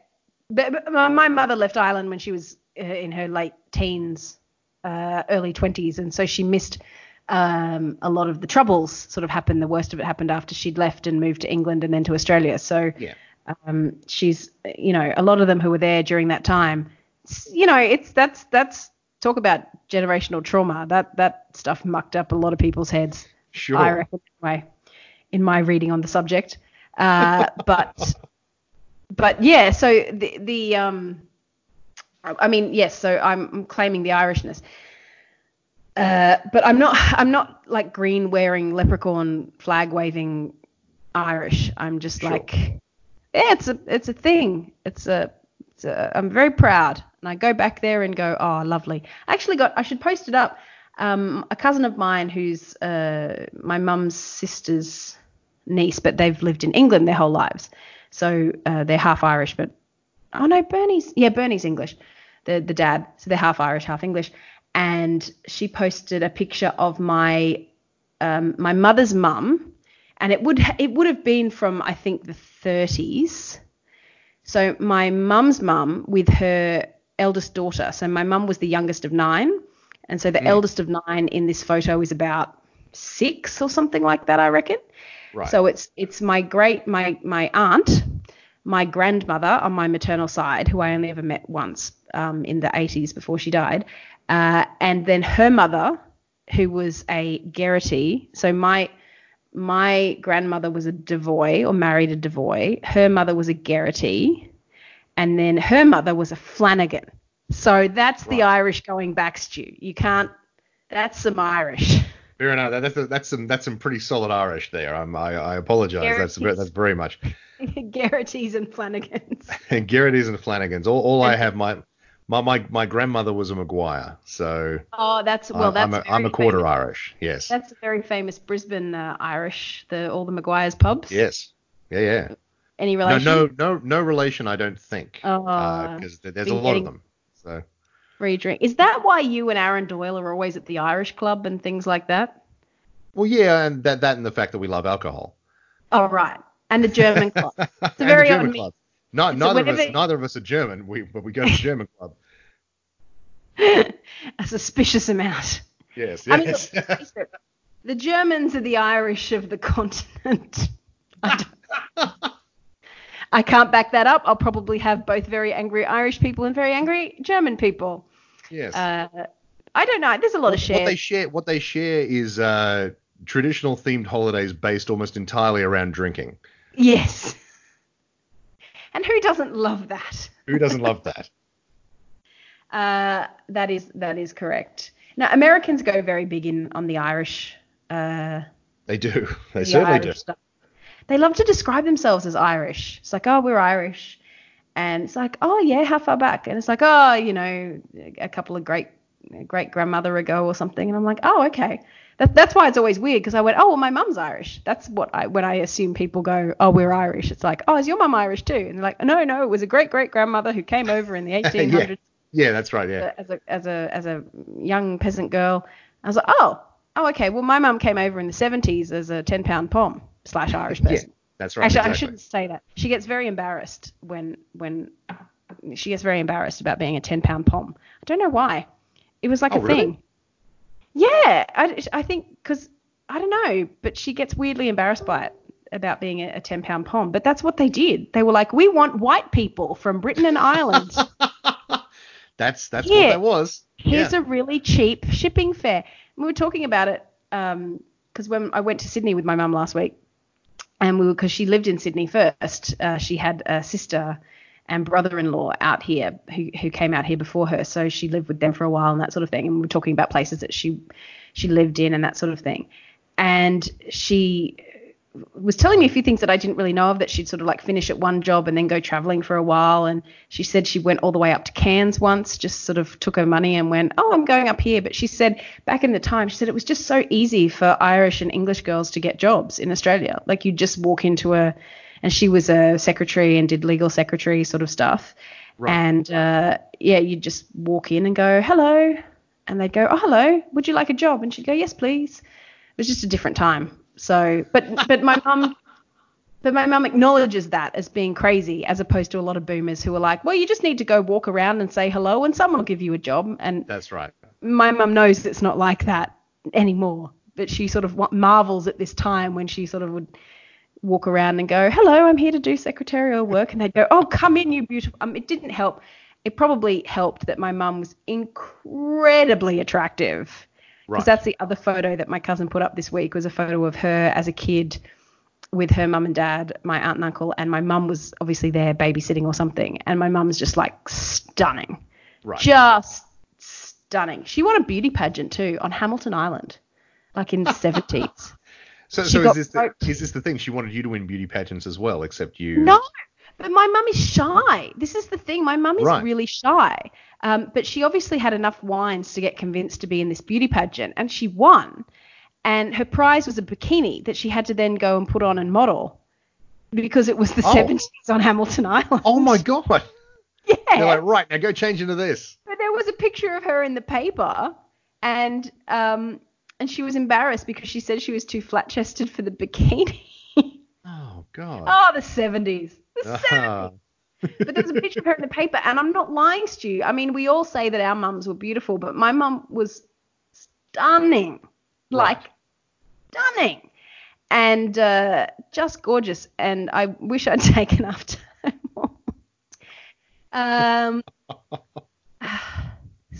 But, but my mother left Ireland when she was in her late teens, uh, early 20s, and so she missed um, a lot of the troubles sort of happened. The worst of it happened after she'd left and moved to England and then to Australia. So Yeah. um, she's, you know, a lot of them who were there during that time, you know, it's that's that's talk about generational trauma. That that stuff mucked up a lot of people's heads. Sure. I reckon, anyway, in my reading on the subject. Uh, but but yeah, so the the um, I mean yes, so I'm, I'm claiming the Irishness. Uh, but I'm not I'm not like green wearing leprechaun flag waving Irish. I'm just Sure. like yeah, it's a it's a thing. It's a, it's a I'm very proud, and I go back there and go, oh, lovely. I actually got I should post it up. Um, a cousin of mine who's uh, my mum's sister's niece, but they've lived in England their whole lives, so uh, they're half Irish. But oh no, Bernie's yeah, Bernie's English, the the dad, so they're half Irish, half English. And she posted a picture of my um, my mother's mum, and it would it would have been from I think the 30s. So my mum's mum with her eldest daughter. So my mum was the youngest of nine, and so the eldest of nine in this photo is about six or something like that, I reckon. Right. So it's it's my great my my aunt, my grandmother on my maternal side, who I only ever met once um, in the 80s before she died, uh, and then her mother, who was a Geraghty. So my my grandmother was a Devoy or married a Devoy. Her mother was a Geraghty, and then her mother was a Flanagan. So that's the Irish going back, Stu. You can't. That's some Irish. Fair enough. That- That's that's some that's some pretty solid Irish there. I'm, I I apologize. That's that's very much. Geraghties and Flanagans. And Garrity's and Flanagan's. All, all I have my my my my grandmother was a Maguire, so Oh, that's well, that's I'm a, I'm a quarter famous. Irish. Yes. That's a very famous Brisbane uh, Irish. The all the Maguires pubs. Yes. Yeah, yeah. Any relation? no, no, no relation. I don't think. Oh, because there's a lot of them. So Free drink. Is that why you and Aaron Doyle are always at the Irish club and things like that? well, yeah, and that that and the fact that we love alcohol. Oh, right. And the German club. It's a very German odd- club. Not, So neither of us, whenever- neither of us are German. We, but we go to the German club. a suspicious amount. Yes, I mean, yes. look, the Germans are the Irish of the continent. I, I can't back that up. I'll probably have both very angry Irish people and very angry German people. yes. Uh, I don't know. There's a lot what, of what they share, what they share is uh, traditional themed holidays based almost entirely around drinking. Yes. And who doesn't love that? Who doesn't love that? Uh, that is that is correct. Now Americans go very big in on the Irish. Uh, They do. They the certainly Irish do. stuff. They love to describe themselves as Irish. It's like, oh, we're Irish, and it's like, oh yeah, how far back? And it's like, oh, you know, a couple of great great grandmother ago or something. And I'm like, oh, okay. That, that's why it's always weird because I went, oh, well, my mum's Irish. That's what I when I assume people go, oh, we're Irish. It's like, oh, is your mum Irish too? And they're like, no, no, it was a great great grandmother who came over in the 1800s Yeah, that's right. Yeah. as a as a as a young peasant girl. I was like, oh, oh, okay. Well, my mum came over in the 70s as a 10 pound pom slash Irish person. Yeah, that's right. Actually, I shouldn't say that. She gets very embarrassed when when she gets very embarrassed about being a 10 pound pom. I don't know why. It was like Oh, a really? thing. Yeah, I, I think because I don't know, but she gets weirdly embarrassed by it about being a, a 10 pound pom. But that's what they did. They were like, we want white people from Britain and Ireland. That's that's Yeah. what that was. Here's yeah. a really cheap shipping fare. We were talking about it because when I went to Sydney with my mum last week, and we were because she lived in Sydney first. Uh, she had a sister and brother-in-law out here who who came out here before her, so she lived with them for a while and that sort of thing. And we're talking about places that she she lived in and that sort of thing. And she was telling me a few things that I didn't really know of that she'd sort of like finish at one job and then go traveling for a while. And she said she went all the way up to Cairns once, just sort of took her money and went, Oh, I'm going up here. But she said back in the time, she said it was just so easy for Irish and English girls to get jobs in Australia. Like you just walk into a, and she was a secretary and did legal secretary sort of stuff. Right. And uh, yeah, you'd just walk in and go, Hello. And they'd go, Oh, hello. Would you like a job? And she'd go, Yes, please. It was just a different time. So, but but my mum, but my mum acknowledges that as being crazy, as opposed to a lot of boomers who are like, well, you just need to go walk around and say hello, and someone will give you a job. And That's right. my mum knows it's not like that anymore. But she sort of marvels at this time when she sort of would walk around and go, hello, I'm here to do secretarial work, and they'd go, oh, come in, you beautiful. Um, it didn't help. It probably helped that my mum was incredibly attractive because Right. that's the other photo that my cousin put up this week was a photo of her as a kid with her mum and dad, my aunt and uncle, and my mum was obviously there babysitting or something. And my mum's just like stunning, Right. just stunning. She won a beauty pageant too on Hamilton Island, like in the 70s. So so is this the, is this the thing? She wanted you to win beauty pageants as well, except you. No, but my mum is shy. This is the thing. My mum is Right. really shy. Um, but she obviously had enough wines to get convinced to be in this beauty pageant, and she won. And her prize was a bikini that she had to then go and put on and model because it was the Oh. 70s on Hamilton Island. Oh my god. Yeah. They're like, right now go change into this. But there was a picture of her in the paper, and um, and she was embarrassed because she said she was too flat chested for the bikini. Oh god. oh, the 70s. The 70s. Ah. but there was a picture of her in the paper, and I'm not lying, Stu. I mean, we all say that our mums were beautiful, but my mum was stunning, Right. like stunning, and uh, just gorgeous. And I wish I'd taken time. um,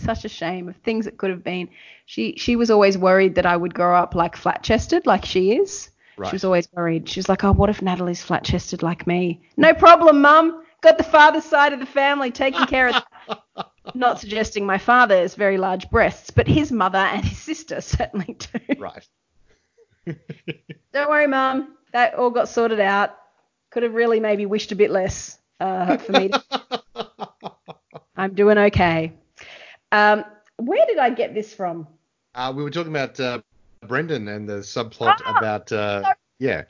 such a shame of things that could have been. She she was always worried that I would grow up like flat chested, like she is. Right. She was always worried. She was like, "Oh, what if Natalie's flat chested like me?" No problem, Mum. Got the father's side of the family taking care of. Not suggesting my father has very large breasts, but his mother and his sister certainly do. right. Don't worry, Mum. That all got sorted out. Could have really maybe wished a bit less uh, for me. To... I'm doing okay. Um, where did I get this from? Uh, we were talking about uh, Brendan and the subplot Ah, about uh, yeah.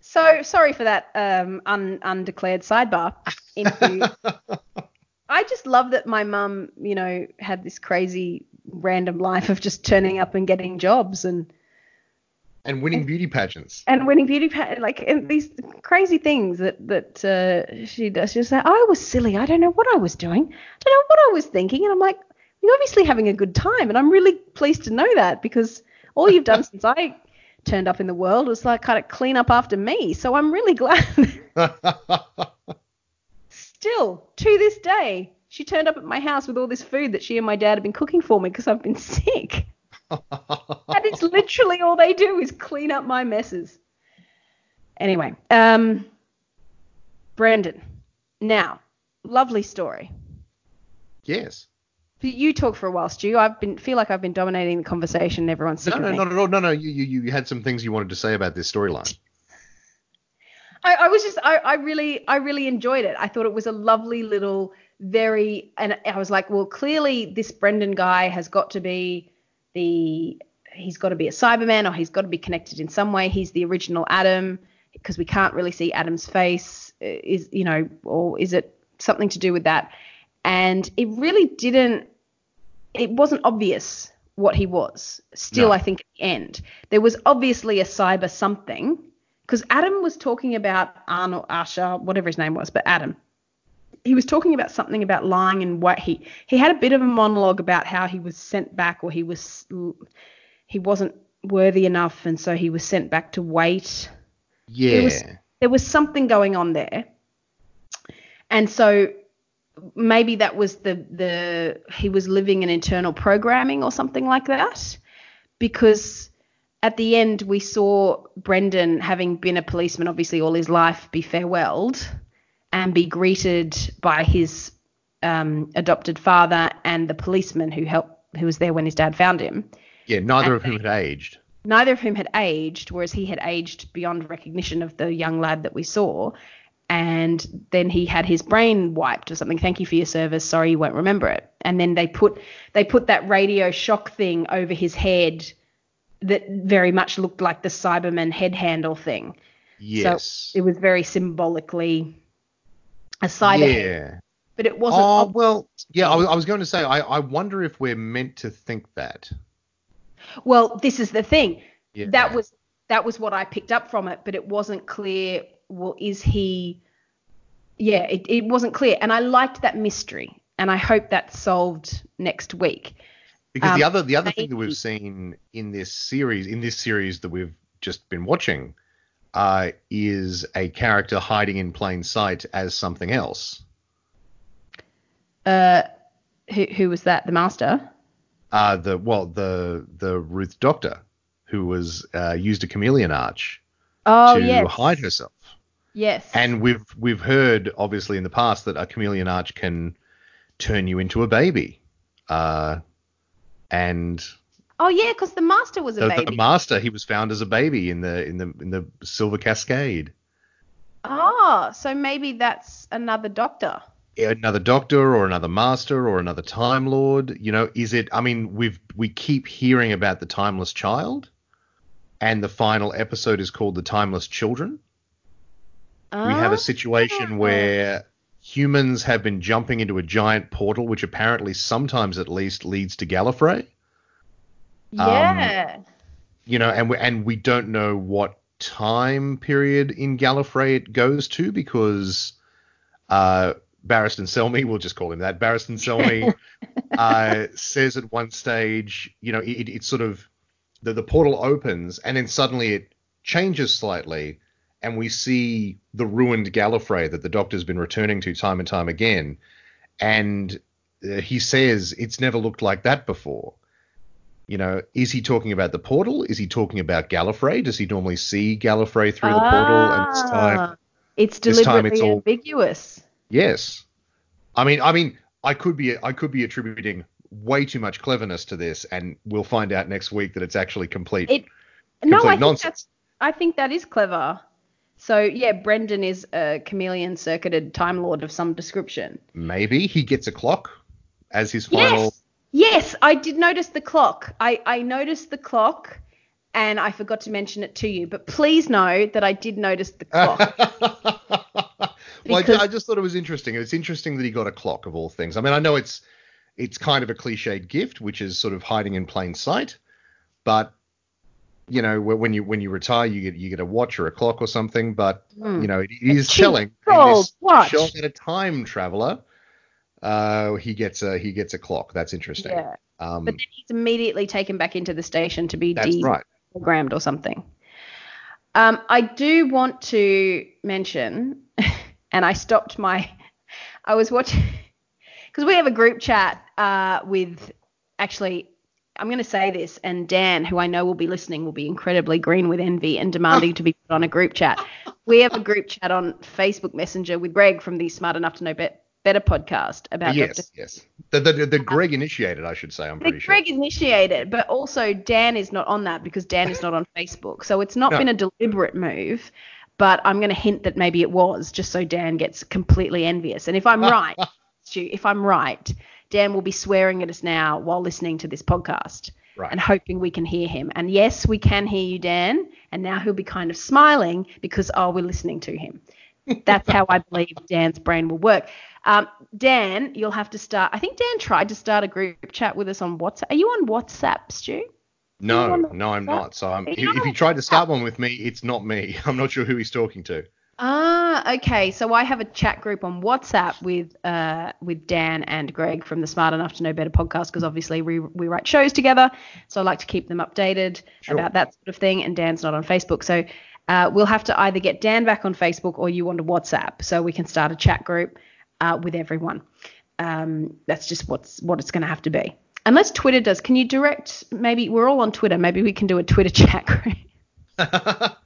So sorry for that um, un- undeclared sidebar. Into, I just love that my mum, you know, had this crazy random life of just turning up and getting jobs and and winning beauty pageants. and winning beauty pa- like and these crazy things that that uh, she does. She'll say, "I was silly. I don't know what I was doing. I don't know what I was thinking." And I'm like, "You're obviously having a good time, and I'm really pleased to know that because all you've done since I turned up in the world was like kind of clean up after me. So I'm really glad." Still, to this day, she turned up at my house with all this food that she and my dad have been cooking for me because I've been sick. And it's literally all they do is clean up my messes. Anyway, um, Brendan. Now, lovely story. yes. You talk for a while, Stu. I've been feel like I've been dominating the conversation. Everyone's sick No, no, not at all. No, no. You, you, you had some things you wanted to say about this storyline. I, I was just I, I really I really enjoyed it. I thought it was a lovely little very and I was like, well, clearly this Brendan guy has got to be the he's got to be a Cyberman or he's got to be connected in some way. He's the original Adam because we can't really see Adam's face. Is you know, or is it something to do with that? And it really didn't. It wasn't obvious what he was. Still, No. I think at the end there was obviously a cyber something because Adam was talking about Arnold Asher, whatever his name was, but Adam. he was talking about something about lying and what he he had a bit of a monologue about how he was sent back or he was he wasn't worthy enough and so he was sent back to wait. Yeah. There was, there was something going on there. And so maybe that was the the he was living in internal programming or something like that because at the end we saw Brendan having been a policeman obviously all his life be farewelled and be greeted by his um, adopted father and the policeman who helped who was there when his dad found him Yeah, neither And of whom had aged. neither of whom had aged, whereas he had aged beyond recognition of the young lad that we saw. And then he had his brain wiped or something. Thank you for your service. Sorry, you won't remember it. And then they put they put that radio shock thing over his head that very much looked like the Cyberman head handle thing. Yes. So it was very symbolically a cyber head, yeah. but it wasn't. Oh ob- well, yeah. I was, I was going to say. I, I wonder if we're meant to think that. Well, this is the thing. Yeah. That was that was what I picked up from it, but it wasn't clear. Well, is he? Yeah, it, it wasn't clear, and I liked that mystery, and I hope that's solved next week. Because the Um, other the other thing that we've seen in this series in this series that we've just been watching uh, is a character hiding in plain sight as something else. Uh, who who was that? The master. Uh, the well the the Ruth Doctor who was uh, used a chameleon arch Oh to yes. hide herself. Yes. And we've we've heard obviously in the past that a chameleon arch can turn you into a baby. Uh, and oh yeah, because the master was a the, baby. the master he was found as a baby in the in the in the Silver Cascade. oh, so maybe that's another doctor. Another doctor or another master or another time lord. You know, is it? I mean, we've we keep hearing about the timeless child, and the final episode is called the timeless children. We have a situation Ah. where humans have been jumping into a giant portal, which apparently sometimes at least leads to Gallifrey. Yeah. You know, and we, and we don't know what time period in Gallifrey it goes to because uh, Barristan Selmy, we'll just call him that, Barristan Selmy uh, says at one stage, you know, it, it sort of the, the portal opens and then suddenly it changes slightly and we see the ruined Gallifrey that the Doctor's been returning to time and time again. And uh, he says it's never looked like that before. You know, is he talking about the portal? Is he talking about Gallifrey? Does he normally see Gallifrey through the portal? And this time, Ah, it's this time deliberately it's all- ambiguous. yes. I mean, I mean, I could be, I could be attributing way too much cleverness to this, and we'll find out next week that it's actually complete. It no, complete I think nonsense. that's I think that is clever. So yeah, Brendan is a chameleon circuited time lord of some description. Maybe he gets a clock as his final. Yes, yes, I did notice the clock. I I noticed the clock, and I forgot to mention it to you. But please know that I did notice the clock. well, I, I just thought it was interesting. It's interesting that he got a clock of all things. I mean, I know it's it's kind of a cliched gift, which is sort of hiding in plain sight, but you know, when you when you retire, you get you get a watch or a clock or something. But Hmm. you know, it is telling. gold in this watch. that a time traveler, uh, he gets a he gets a clock. That's interesting. yeah, Um, but then he's immediately taken back into the station to be that's de- right. programmed or something. Um, I do want to mention, and I stopped my, I was watching, because we have a group chat uh, with, actually, I'm going to say this, and Dan, who I know will be listening, will be incredibly green with envy and demanding to be put on a group chat. We have a group chat on Facebook Messenger with Greg from the Smart Enough to Know Bet- Better podcast about yes, Dr. yes. The, the the Greg initiated, I should say. I'm The pretty sure. Greg initiated, but also Dan is not on that because Dan is not on Facebook. So it's not No. been a deliberate move, but I'm going to hint that maybe it was just so Dan gets completely envious. And if I'm right, if I'm right, Dan will be swearing at us now while listening to this podcast Right. and hoping we can hear him. And yes, we can hear you, Dan. And now he'll be kind of smiling because, oh, we're listening to him. That's how I believe Dan's brain will work. Um, Dan, you'll have to start. I think Dan tried to start a group chat with us on WhatsApp. Are you on WhatsApp, Stu? No, no, I'm WhatsApp? not. So I'm, if, you if he tried to start one with me, it's not me. I'm not sure who he's talking to. Ah, okay. So I have a chat group on WhatsApp with uh with Dan and Greg from the Smart Enough to Know Better podcast because obviously we we write shows together. So I like to keep them updated Sure. about that sort of thing. And Dan's not on Facebook, so uh, we'll have to either get Dan back on Facebook or you onto WhatsApp so we can start a chat group uh, with everyone. Um, that's just what's what it's going to have to be. Unless Twitter does, can you direct? Maybe we're all on Twitter. Maybe we can do a Twitter chat group.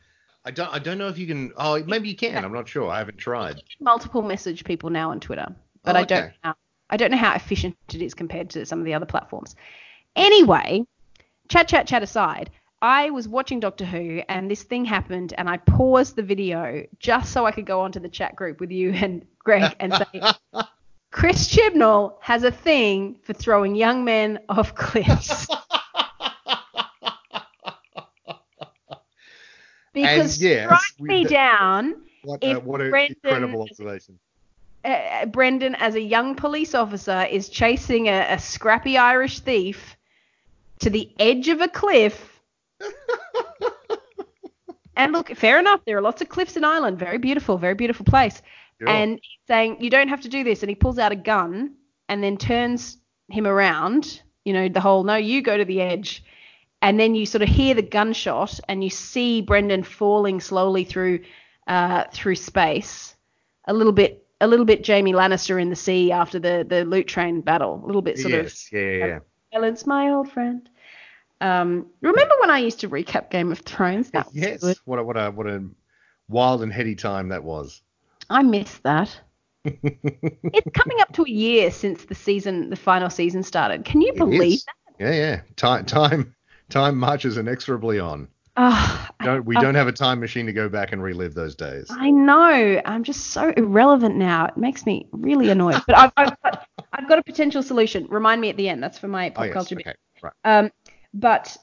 I don't. I don't know if you can. Oh, maybe you can. I'm not sure. I haven't tried. multiple message people now on Twitter, but Oh, I don't know. I don't know how efficient it is compared to some of the other platforms. Anyway, chat, chat, chat aside, I was watching Doctor Who and this thing happened, and I paused the video just so I could go onto the chat group with you and Greg and say, Chris Chibnall has a thing for throwing young men off cliffs. Because yes, strike me down What, If uh, what an Brendan- incredible observation. uh, Brendan, as a young police officer, is chasing a, a scrappy Irish thief to the edge of a cliff. and look, fair enough. There are lots of cliffs in Ireland. Very beautiful, very beautiful place. Sure. And he's saying, You don't have to do this. And he pulls out a gun and then turns him around. You know, the whole, No, you go to the edge. And then you sort of hear the gunshot and you see Brendan falling slowly through uh, through space a little bit a little bit Jaime Lannister in the sea after the the loot train battle. A little bit sort yes. Yeah, yeah, yeah. of Ellen's my old friend. Um, remember when I used to recap Game of Thrones? That was Yes. good. What a what a what a wild and heady time that was. I miss that. it's coming up to a year since the season, the final season started. Can you believe is. Yeah, yeah. Time time time marches inexorably on. Oh, Don't, we don't have a time machine to go back and relive those days. I know. I'm just so irrelevant now. It makes me really annoyed. But I've, I've, got, I've got a potential solution. Remind me at the end. That's for my Oh pop yes. culture bit. Right. Um, but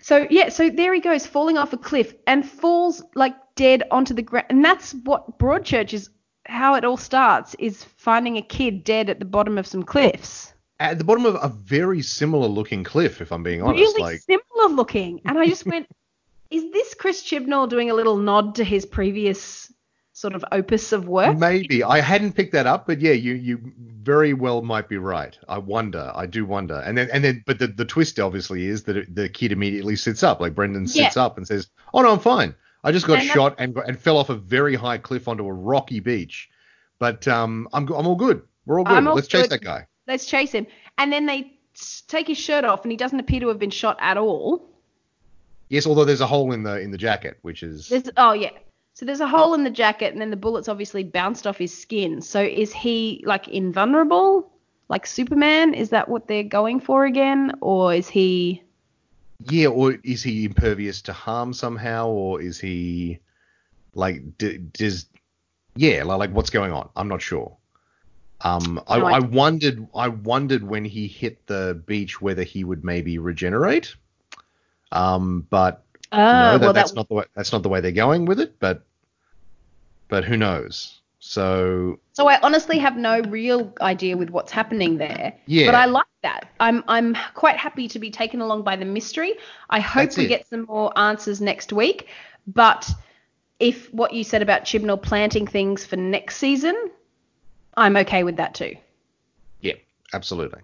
so yeah, so there he goes, falling off a cliff and falls like dead onto the ground. And that's what Broadchurch is. How it all starts is finding a kid dead at the bottom of some cliffs. At the bottom of a very similar looking cliff, if I'm being honest. really like similar looking. And I just went, is this Chris Chibnall doing a little nod to his previous sort of opus of work? maybe I hadn't picked that up, but yeah, you you very well might be right. I wonder. I do wonder. And then and then, but the the twist obviously is that it- the kid immediately sits up. Like Brendan sits up and says, "Oh no, I'm fine. I just got And shot and and fell off a very high cliff onto a rocky beach, but um, I'm I'm all good. We're all good. I'm Let's chase good. that guy." Let's chase him. And then they take his shirt off and he doesn't appear to have been shot at all. Yes, although there's a hole in the in the jacket, which is There's oh yeah. So there's a hole in the jacket and then the bullets obviously bounced off his skin. So is he like invulnerable? Like Superman? Is that what they're going for again? Or is he Yeah, or is he impervious to harm somehow, or is he like d- does yeah, like, like what's going on? I'm not sure. Um, I, I- I wondered, I wondered when he hit the beach whether he would maybe regenerate. Um, but Oh, no, that, well that's that not the way, that's not the way they're going with it. But but who knows? So So I honestly have no real idea with what's happening there. Yeah. But I like that. I'm I'm quite happy to be taken along by the mystery. I hope That's we it. get some more answers next week. But if what you said about Chibnall planting things for next season, I'm okay with that too. yeah, absolutely.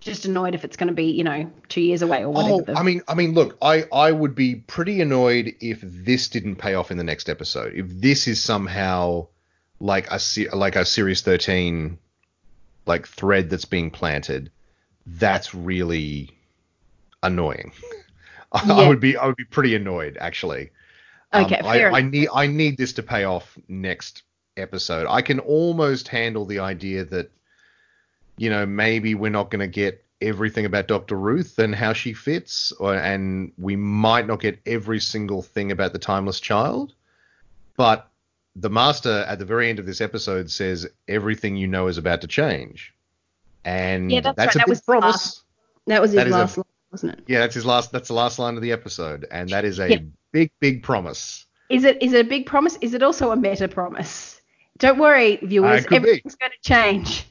Just annoyed if it's going to be, you know, two years away or whatever. Oh, the- I mean, I mean, look, I, I would be pretty annoyed if this didn't pay off in the next episode. If this is somehow like a like a series thirteen like thread that's being planted, that's really annoying. I, I would be I would be pretty annoyed actually. Okay, Um, I, fair I enough. need I need this to pay off next episode. I can almost handle the idea that you know maybe we're not going to get everything about Dr. Ruth and how she fits, or, and we might not get every single thing about the timeless child. But the master at the very end of this episode says everything you know is about to change, and Yeah, that's that's right. a That was promise. last- that was his that is a- last line, wasn't it? Yeah, that's his last. That's the last line of the episode, and that is a Yeah. big, big promise. Is it is it a big promise? Is it also a meta promise? Don't worry, viewers. Uh, be. everything's going to change.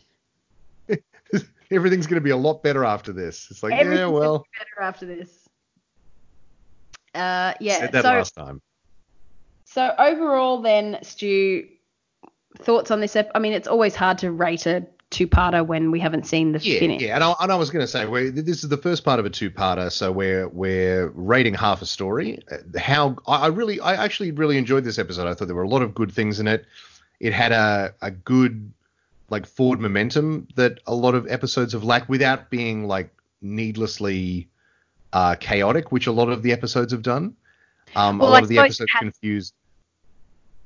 Everything's going to be a lot better after this. It's like, yeah, well, be better after this. Uh, yeah. said that so last time. So overall, then, Stu, thoughts on this? Ep- I mean, it's always hard to rate a two-parter when we haven't seen the Yeah, finish. yeah, and I, and I was going to say this is the first part of a two-parter, so we're we're rating half a story. Uh, How I really, I actually really enjoyed this episode. I thought there were a lot of good things in it. It had a a good like forward momentum that a lot of episodes have lacked without being like needlessly uh, chaotic, which a lot of the episodes have done. Um, Well, a lot I of the episodes had- confused.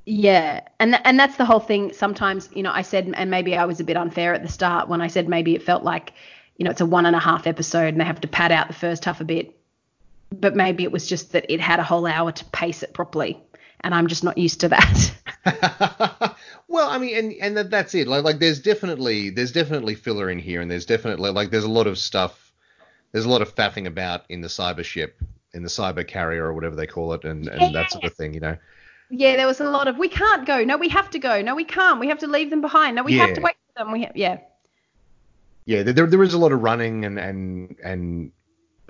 Yeah, and th- and that's the whole thing. Sometimes, you know, I said, and maybe I was a bit unfair at the start when I said maybe it felt like, you know, it's a one and a half episode and they have to pad out the first half a bit. But maybe it was just that it had a whole hour to pace it properly, and I'm just not used to that. well, I mean, and and that, that's it. Like like there's definitely there's definitely filler in here, and there's definitely like there's a lot of stuff. There's a lot of faffing about in the cyber ship, in the cyber carrier or whatever they call it, and and that sort of thing. You know. yeah, there was a lot of we can't go. No, we have to go. No, we can't. We have to leave them behind. No, we have to wait for them. We ha- yeah. Yeah, there there is a lot of running and and and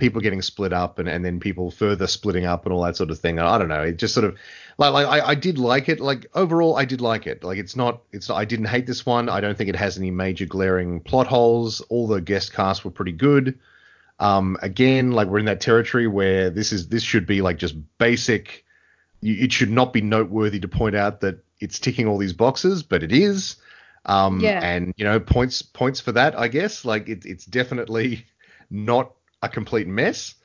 people getting split up and, and then people further splitting up and all that sort of thing. I don't know. It just sort of like like I, I did like it. Like overall, I did like it. Like it's not it's not, I didn't hate this one. I don't think it has any major glaring plot holes. All the guest cast were pretty good. Um, again, like we're in that territory where this is this should be like just basic. You, it should not be noteworthy to point out that it's ticking all these boxes, but it is. Um, Yeah. and you know points points for that, I guess. Like it, it's definitely not a complete mess.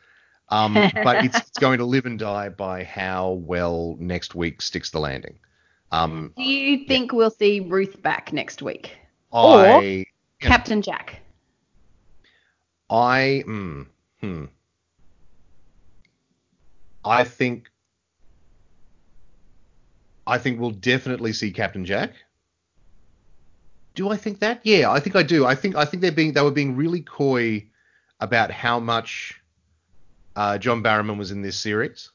Um, but it's, it's going to live and die by how well next week sticks the landing. Um, Do you think we'll see Ruth back next week? I Yeah. Captain Jack. I mm, hmm. I think I think we'll definitely see Captain Jack. Do I think that? Yeah, I think I do. I think I think they're being they were being really coy about how much uh, John Barrowman was in this series,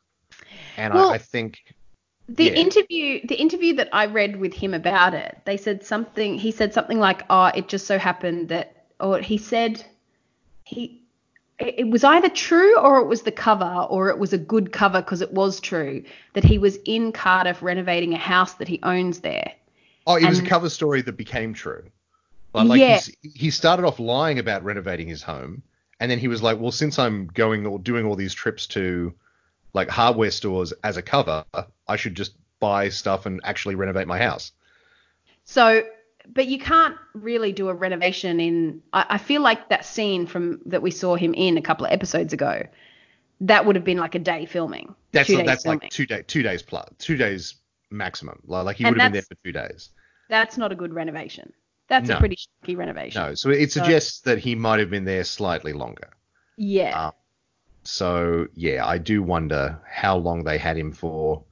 and Well, I, I think The Yeah. interview, the interview that I read with him about it, they said something. He said something like, "Oh, it just so happened that," or he said, he, it was either true or it was the cover, or it was a good cover because it was true that he was in Cardiff renovating a house that he owns there. Oh, it was a cover story that became true. Like, like Yeah. he started off lying about renovating his home, and then he was like, "Well, since I'm going or doing all these trips to like hardware stores as a cover, I should just buy stuff and actually renovate my house." So, but you can't really do a renovation in. I, I feel like that scene from that we saw him in a couple of episodes ago, that would have been like a day filming. That's that's filming. like two day two days plus two days maximum. Like, like he And would have been there for two days. That's not a good renovation. That's No. a pretty shaky renovation. No, so it suggests that he might have been there slightly longer. Yeah. Uh, So yeah, I do wonder how long they had him for,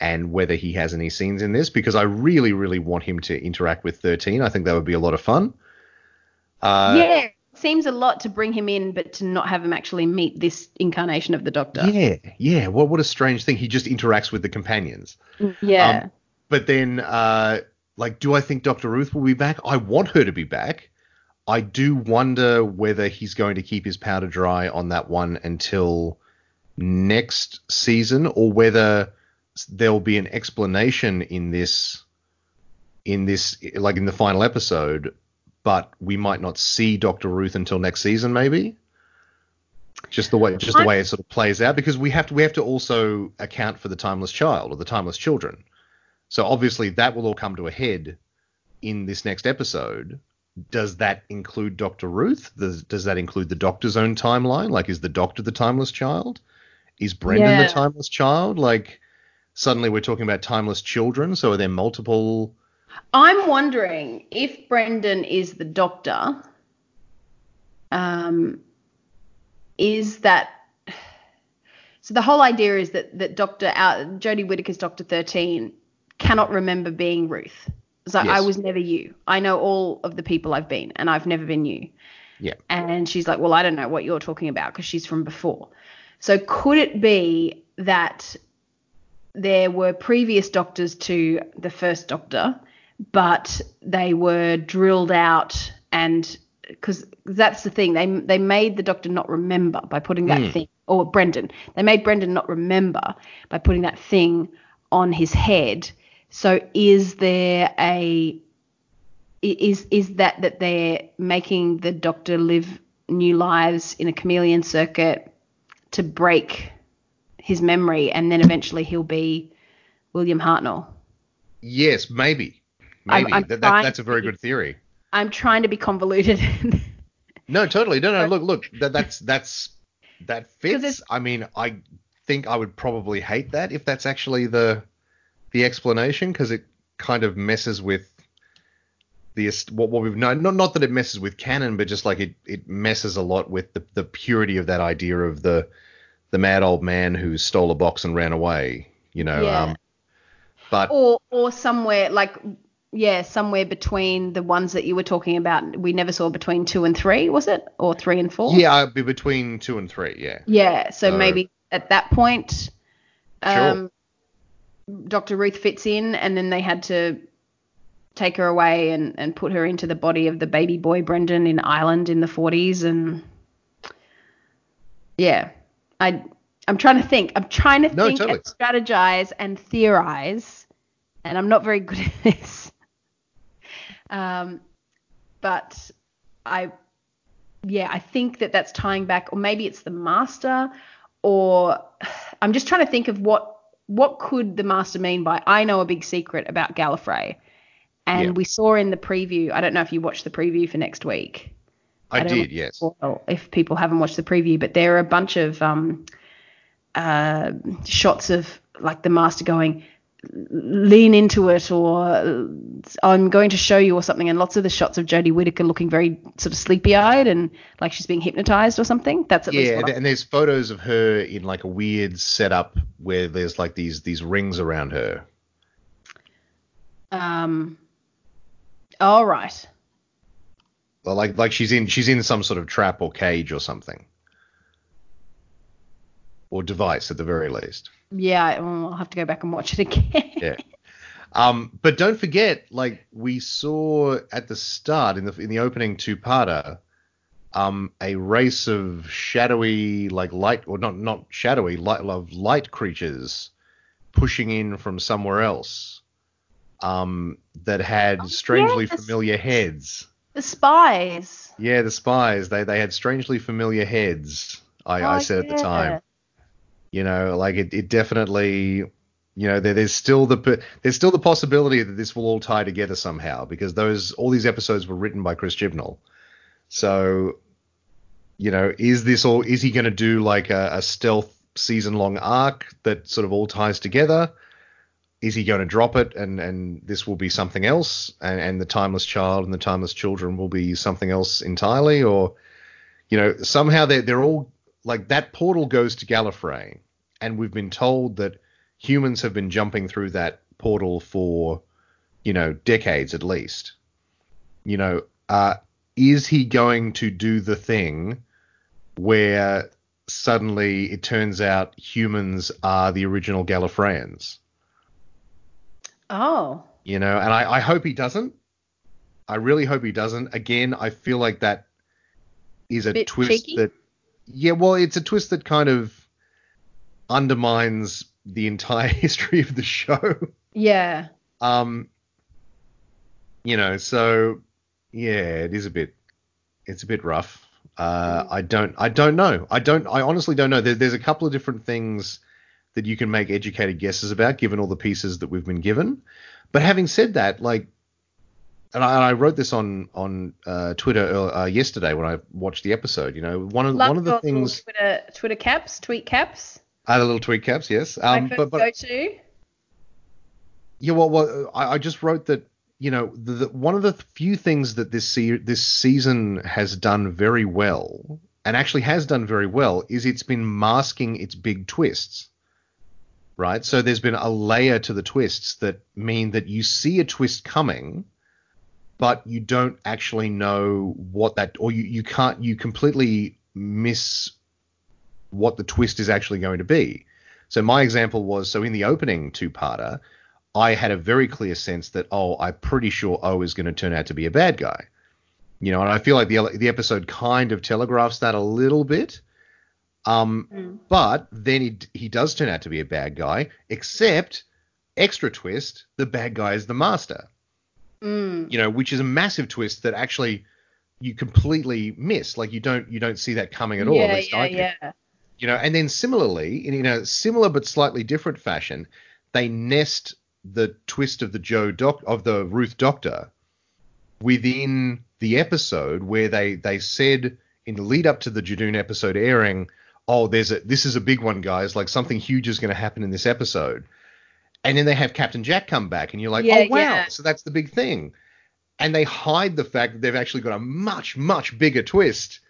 and whether he has any scenes in this because I really, really want him to interact with 13. I think that would be a lot of fun. Uh, yeah. Seems a lot to bring him in, but to not have him actually meet this incarnation of the Doctor. Yeah, yeah. What what a strange thing. He just interacts with the companions. Yeah. Um, But then, uh, like, do I think Dr. Ruth will be back? I want her to be back. I do wonder whether he's going to keep his powder dry on that one until next season, or whether there'll be an explanation in this, in this, like in the final episode, but we might not see Dr. Ruth until next season, maybe. Just the way, just the way it sort of plays out, because we have to, we have to also account for the timeless child or the timeless children. So obviously that will all come to a head in this next episode. Does that include Dr. Ruth? Does, does that include the Doctor's own timeline? Like, is the Doctor the timeless child? Is Brendan Yeah. the timeless child? Like, suddenly we're talking about timeless children. So are there multiple? I'm wondering if Brendan is the Doctor. Um, is that so? The whole idea is that that Doctor uh, Jodie Whittaker's Doctor Thirteen cannot remember being Ruth. So I Yes. was never you. I know all of the people I've been, and I've never been you. Yeah. And she's like, well, I don't know what you're talking about because she's from before. So could it be that there were previous doctors to the first doctor, but they were drilled out and because that's the thing they they made the doctor not remember by putting that Hmm. thing or Brendan they made Brendan not remember by putting that thing on his head. So is there a is is that that they're making the Doctor live new lives in a chameleon circuit to break his memory, and then eventually he'll be William Hartnell? Yes, maybe. I'm- Maybe. I'm that, that, that's a very good theory. I'm trying to be convoluted. No, totally. No, no. Look, look. That, that's that's that fits. I mean, I think I would probably hate that if that's actually the the explanation because it kind of messes with the what what we've known. Not not that it messes with canon, but just like it it messes a lot with the the purity of that idea of the the mad old man who stole a box and ran away. You know. Yeah. Um, but or or somewhere like yeah, somewhere between the ones that you were talking about. We never saw between two and three, was it? Or three and four? yeah, I'd be between two and three. Yeah. Yeah. So So- maybe at that point, Sure. um, Dr. Ruth fits in, and then they had to take her away and, and put her into the body of the baby boy Brendan in Ireland in the 40s. And yeah, I I'm trying to think. I'm trying to No, think totally. and strategize and theorize, and I'm not very good at this. Um, but I yeah, I think that that's tying back, or maybe it's the master, or I'm just trying to think of what what could the master mean by I know a big secret about Gallifrey, and Yeah. we saw in the preview. I don't know if you watched the preview for next week. I, don't did. Yes. Well, if people haven't watched the preview, but there are a bunch of um, uh, shots of like the master going lean into it or I'm going to show you or something and lots of the shots of Jodie Whittaker looking very sort of sleepy eyed and like she's being hypnotized or something. That's at Yeah, what and, I- and there's photos of her in like a weird setup where there's like these these rings around her. um all right. Well, like like she's in she's in some sort of trap or cage or something, or device at the very least. Yeah, I- I'll have to go back and watch it again. Yeah. Um, but don't forget, like we saw at the start in the in the opening two-parter, um, a race of shadowy, like light or not not shadowy, light of light creatures pushing in from somewhere else, um, that had strangely yes. familiar heads. the spies. Yeah, the spies. They they had strangely familiar heads. I, I Oh, said at the time. You know, like it, it definitely, you know, there, there's still the there's still the possibility that this will all tie together somehow because those all these episodes were written by Chris Chibnall. So, you know, is this all? Is he going to do like a, a stealth season long arc that sort of all ties together? Is he going to drop it and and this will be something else and and the timeless child and the timeless children will be something else entirely or you know somehow they they're all like that portal goes to Gallifrey, and we've been told that humans have been jumping through that portal for, you know, decades at least. You know, uh, is he going to do the thing where suddenly it turns out humans are the original Gallifreyans? Oh. You know, and I, I hope he doesn't. I really hope he doesn't. Again, I feel like that is a Bit twist cheeky? that yeah, well, it's a twist that kind of undermines the entire history of the show. Yeah. Um, you know, so yeah, it is a bit, it's a bit rough. Uh, I don't, I don't know. I don't, I honestly don't know. There, there's a couple of different things that you can make educated guesses about, given all the pieces that we've been given. But having said that, like, and I, and I wrote this on on uh, Twitter earl- uh, yesterday when I watched the episode. You know, one of Love one of the things, Twitter Twitter caps, tweet caps. I had a little tweet caps, yes. My Um, first but but go to. Yeah, well, well I, I just wrote that you know the, the, one of the few things that this se- this season has done very well, and actually has done very well, is it's been masking its big twists. Right, so there's been a layer to the twists that mean that you see a twist coming, but you don't actually know what that, or you, you can't, you completely miss what the twist is actually going to be. So my example was so in the opening two-parter, I had a very clear sense that oh, I'm pretty sure O is going to turn out to be a bad guy. You know, and I feel like the the episode kind of telegraphs that a little bit. Um, Mm. but then he he does turn out to be a bad guy, except extra twist, the bad guy is the master. Mm. You know, which is a massive twist that actually you completely miss. Like you don't you don't see that coming at all. yeah, yeah, yeah. You know, and then similarly, in a similar but slightly different fashion, they nest the twist of the Joe doc of the Ruth Doctor within the episode where they they said in the lead up to the Judoon episode airing, oh, there's a this is a big one, guys. Like something huge is going to happen in this episode. And then they have Captain Jack come back, and you're like, Yeah, oh wow, yeah. so that's the big thing. And they hide the fact that they've actually got a much much bigger twist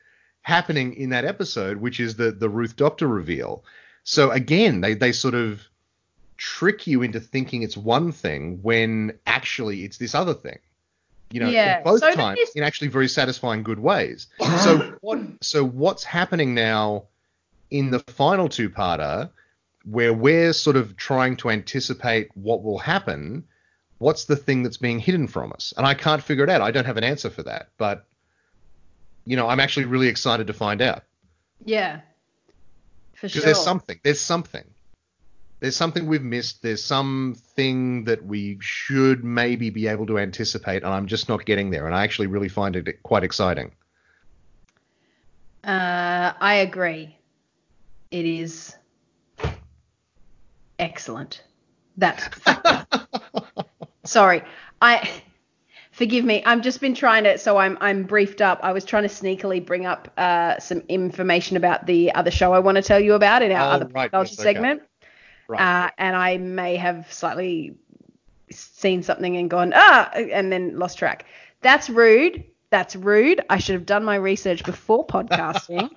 happening in that episode, which is the the Ruth Doctor reveal. So again, they they sort of trick you into thinking it's one thing when actually it's this other thing. You know, Yeah, both so times in actually very satisfying good ways. so what so what's happening now in the final two-parter where we're sort of trying to anticipate what will happen, what's the thing that's being hidden from us? And I can't figure it out. I don't have an answer for that, but you know, I'm actually really excited to find out Yeah. For sure. because there's something. There's something. There's something we've missed. There's something that we should maybe be able to anticipate, and I'm just not getting there. And I actually really find it quite exciting. Uh, I agree. It is excellent. That's factor. Sorry, I forgive me. I've just been trying to, so I'm I'm briefed up. I was trying to sneakily bring up uh, some information about the other show I want to tell you about in our Oh, other right, culture yes, okay. segment. Right. Uh, and I may have slightly seen something and gone ah, and then lost track. That's rude. That's rude. I should have done my research before podcasting.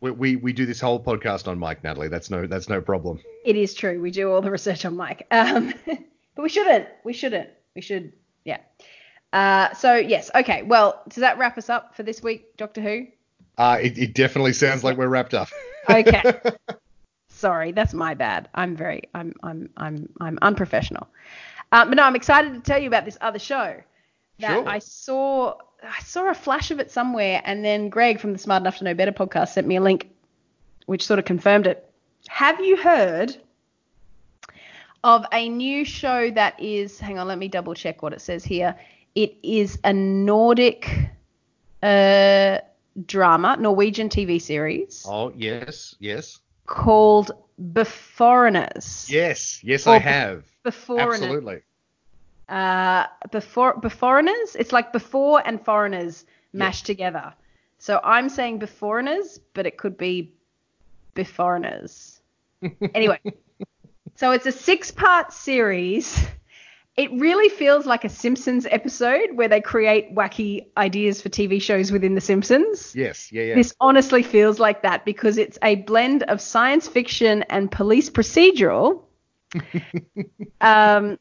We, we we do this whole podcast on mic, Natalie. That's no that's no problem. It is true. We do all the research on mic. Um, but we shouldn't. We shouldn't. We should. Yeah. Uh, so yes. Okay. Well, does that wrap us up for this week, Doctor Who? Uh, it, it definitely sounds like we're wrapped up. Okay. Sorry, that's my bad. I'm very. I'm. I'm. I'm. I'm unprofessional. Uh, but no, I'm excited to tell you about this other show that Sure. I saw. I saw a flash of it somewhere, and then Greg from the Smart Enough to Know Better podcast sent me a link, which sort of confirmed it. Have you heard of a new show that is? Hang on, let me double check what it says here. It is a Nordic uh, drama, Norwegian TV series oh yes, yes, called Beforeigners. yes, yes. I have Beforeigners. absolutely. Uh, before Beforeigners. It's like before and foreigners mashed together. So I'm saying Beforeigners, but it could be Beforeigners. anyway, so it's a six-part series. It really feels like a Simpsons episode where they create wacky ideas for TV shows within The Simpsons. Yes, yeah, yeah. This honestly feels like that because it's a blend of science fiction and police procedural. um,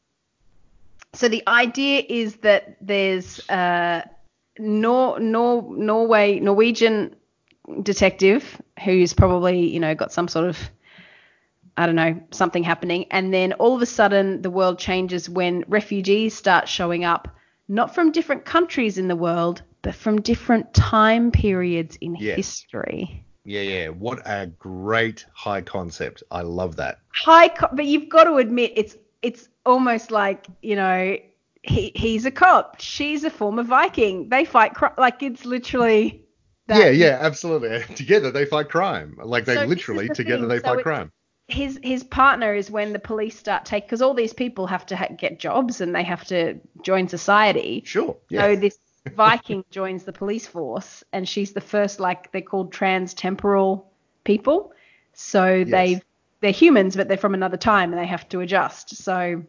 so the idea is that there's uh, Nor- Nor- Norway Norwegian detective who's probably you know got some sort of I don't know something happening, and then all of a sudden the world changes when refugees start showing up, not from different countries in the world, but from different time periods in Yes. history. Yeah, yeah. What a great high concept. I love that. high co- but you've got to admit it's it's almost like you know he he's a cop she's a former viking they fight cri- like it's literally that yeah, yeah, absolutely. Together they fight crime. Like they So literally the together thing. they So fight crime. his his partner is when the police start take because all these people have to ha- get jobs and they have to join society Sure. Yeah. so this viking joins the police force and she's the first like they're called trans-temporal people so they they're humans but they're from another time and they have to adjust. So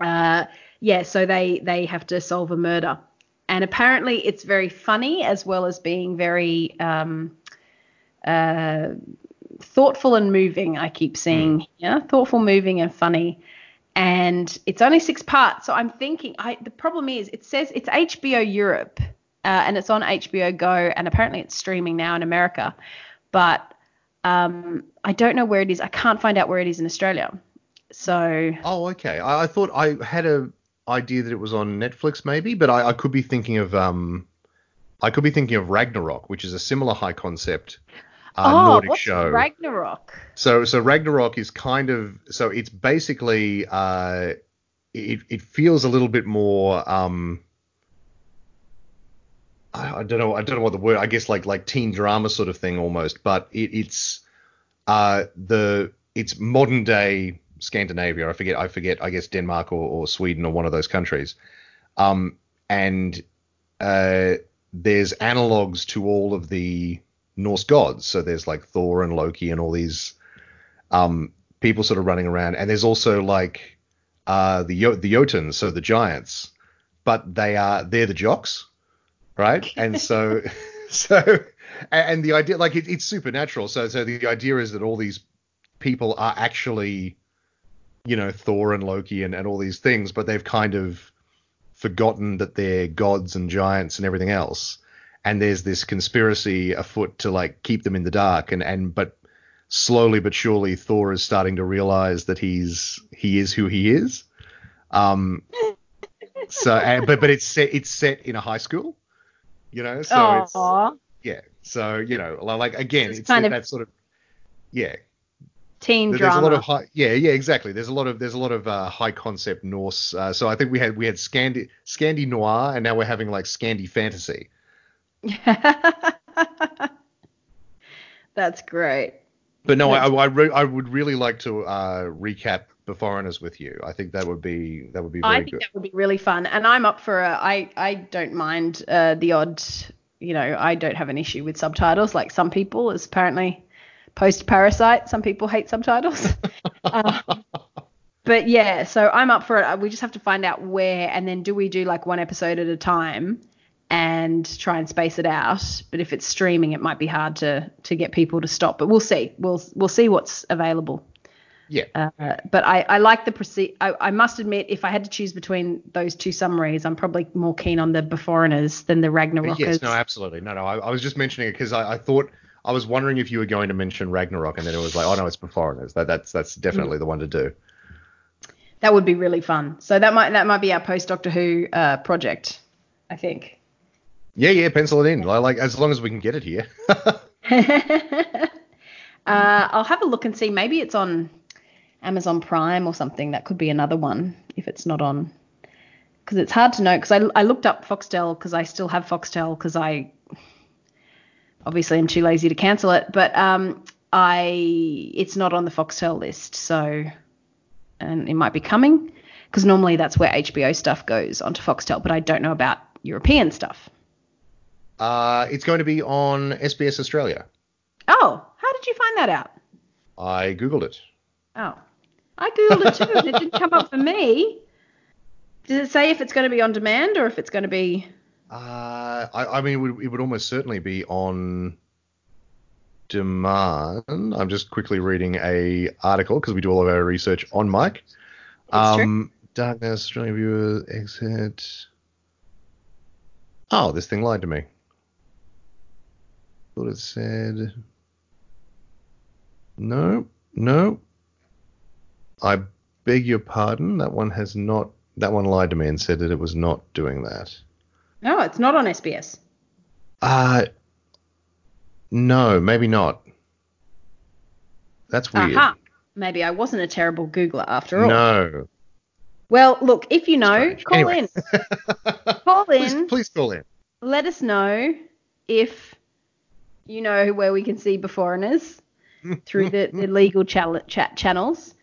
uh yeah so they they have to solve a murder. And apparently it's very funny as well as being very um uh thoughtful and moving i keep seeing yeah thoughtful moving and funny. And it's only six parts so i'm thinking i the problem is it says it's hbo europe uh, and it's on hbo go and apparently it's streaming now in america. But um i don't know where it is i can't find out where it is in australia so Oh, okay. I, I thought I had a idea that it was on Netflix, maybe, but I, I could be thinking of um, I could be thinking of Ragnarok, which is a similar high concept. uh, oh, Nordic what's show. Ragnarok? So so Ragnarok is kind of so it's basically uh it it feels a little bit more um I, don't know I don't know what the word I guess like like teen drama sort of thing almost but it, it's uh the it's modern day Scandinavia. I forget I forget I guess Denmark or, or Sweden or one of those countries. Um and uh there's analogs to all of the Norse gods. So there's like Thor and Loki and all these um, people sort of running around, and there's also like uh, the the Jotuns, so the giants, but they are they're the jocks, right? And so so and, the idea like it, it's supernatural. So so the idea is that all these people are actually you know Thor and Loki and, and all these things, but they've kind of forgotten that they're gods and giants and everything else. And there's this conspiracy afoot to like keep them in the dark, and and but slowly but surely Thor is starting to realize that he's he is who he is. Um, so and, but but it's set it's set in a high school, you know. So it's yeah. So you know like again It's it's, kind that of sort of yeah. teen There- drama. There's a lot of high yeah yeah exactly. There's a lot of there's a lot of uh, high concept Norse. Uh, so I think we had we had Scandi Scandi noir and now we're having like Scandi fantasy. That's great. But no, I That's- I, re- I would really like to uh, recap the foreigners with you. I think that would be that would be very I think good. that would be really fun, and I'm up for a. I I don't mind uh, the odd. You know, I don't have an issue with subtitles like some people. As apparently, post Parasite, some people hate subtitles. uh, but yeah, so I'm up for it. We just have to find out where, and then do we do like one episode at a time, and try and space it out. But if it's streaming, it might be hard to to get people to stop. But we'll see. We'll we'll see what's available. Yeah. Uh, but I, I like the proceed. I, I must admit, if I had to choose between those two summaries, I'm probably more keen on the Beforeigners than the Ragnarokers. Yes, no, absolutely. No, no. I, I was just mentioning it because I, I thought I was wondering if you were going to mention Ragnarok, and then it was like, oh no, it's for foreigners. That that's that's definitely the one to do. that would be really fun. So that might that might be our post Doctor Who uh, project. I think. Yeah, yeah, pencil it in. I like as long as we can get it here. uh, I'll have a look and see. Maybe it's on Amazon Prime or something. That could be another one if it's not on. Because it's hard to know. Because I, I looked up Foxtel because I still have Foxtel because I obviously I'm too lazy to cancel it. But um, I it's not on the Foxtel list. So and it might be coming because normally that's where HBO stuff goes onto Foxtel. But I don't know about European stuff. uh, it's going to be on SBS Australia. Oh, how did you find that out? I googled it. Oh. I googled it too and it didn't come up for me. Does it say if it's going to be on demand or if it's going to be? Uh, I, I mean, it would, it would almost certainly be on demand. I'm just quickly reading a article because we do all of our research on mic. True. Um, Darkness, Australian viewers, exit. Oh, this thing lied to me. Thought it said. No, no. I beg your pardon. That one has not. That one lied to me and said that it was not doing that. No, it's not on SBS. Uh no, maybe not. That's weird. Aha. Maybe I wasn't a terrible Googler after all. No. Well, look, if you know, call Anyway. in. Call please, in. please call in. Let us know if you know where we can see Beforeigners through the, the legal chat channels.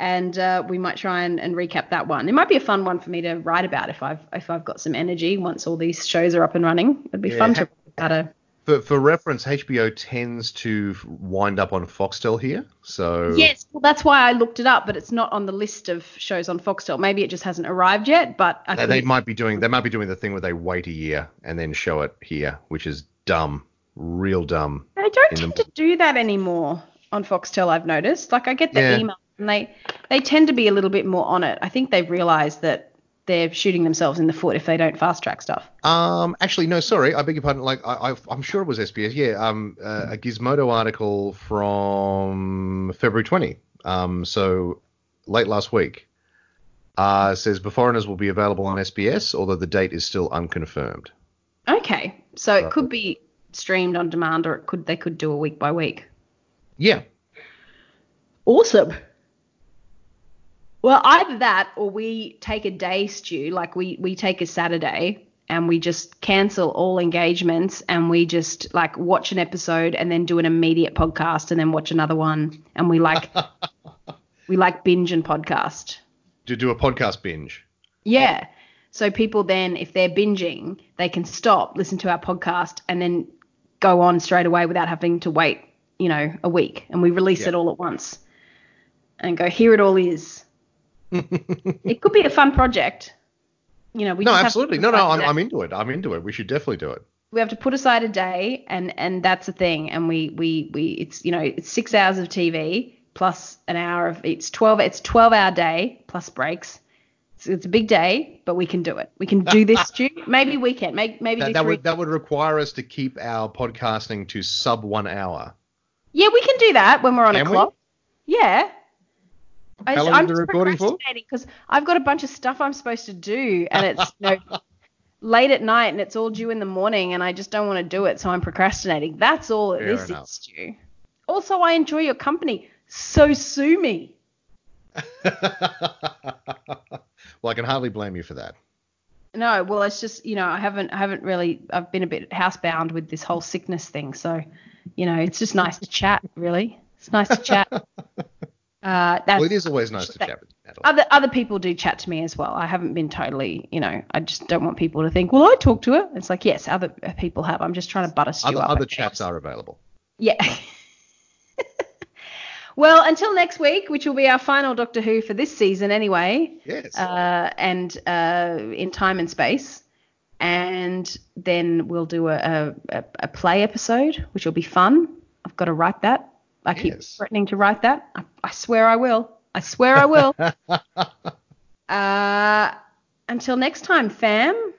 And uh, we might try and, and recap that one. It might be a fun one for me to write about if I've if I've got some energy once all these shows are up and running. It'd be Yeah, fun to write about a For, for reference, HBO tends to wind up on Foxtel here, so Yes, well, that's why I looked it up, but it's not on the list of shows on Foxtel. Maybe it just hasn't arrived yet, but I they, they might be doing they might be doing the thing where they wait a year and then show it here, which is dumb, real dumb. they don't tend the- to do that anymore on Foxtel. I've noticed. Like I get the Yeah. email, and they they tend to be a little bit more on it. I think they've realised that they're shooting themselves in the foot if they don't fast track stuff. Um, actually, no, sorry, I beg your pardon. Like, I, I, I'm sure it was SBS. Yeah, um, uh, a Gizmodo article from February 20. Um, so late last week. Uh, says Beforeigners will be available on SBS, although the date is still unconfirmed. Okay, so it could be streamed on demand, or it could they could do a week by week. Yeah. Awesome. Well, either that or we take a day, Stu, Like we we take a Saturday and we just cancel all engagements and we just like watch an episode and then do an immediate podcast and then watch another one and we like we like binge and podcast. To do a podcast binge. Yeah. So people then, if they're binging, they can stop, listen to our podcast, and then go on straight away without having to wait, you know, a week. And we release Yeah. it all at once and go, here it all is. It could be a fun project. You know, we no, absolutely. No, no, I'm. I'm into it. I'm into it. We should definitely do it. we have to put aside a day and and that's the thing and we we we it's you know it's six hours of tv plus an hour of it's 12 it's 12 hour day plus breaks it's, it's a big day but we can do it we can do this Stu. maybe we can maybe maybe That, that would that would require us to keep our podcasting to sub one hour. yeah we can do that when we're on Can a we? clock yeah I, How long I'm is the just recording for? because I've got a bunch of stuff I'm supposed to do, and it's you know late at night, and it's all due in the morning, and I just don't want to do it, so I'm procrastinating. That's all Fair this enough. is, Stu. Also, I enjoy your company, so sue me. well, I can hardly blame you for that. No, well, it's just you know I haven't I haven't really I've been a bit housebound with this whole sickness thing, so you know it's just nice to chat. Really, it's nice to chat. Uh, that's, Well, it is always nice to that- chat with. Other other people do chat to me as well. I haven't been totally, you know, I just don't want people to think, well, I talk to her. It's like, yes, other people have. I'm just trying to butter Stu Other, up. other chats are available. Yeah. well, until next week, which will be our final Doctor Who for this season anyway, Yes. uh, and uh, in time and space. And then we'll do a, a, a play episode, which will be fun. I've got to write that. I keep Yes. threatening to write that. I, I swear I will. I swear I will. Uh, until next time, fam.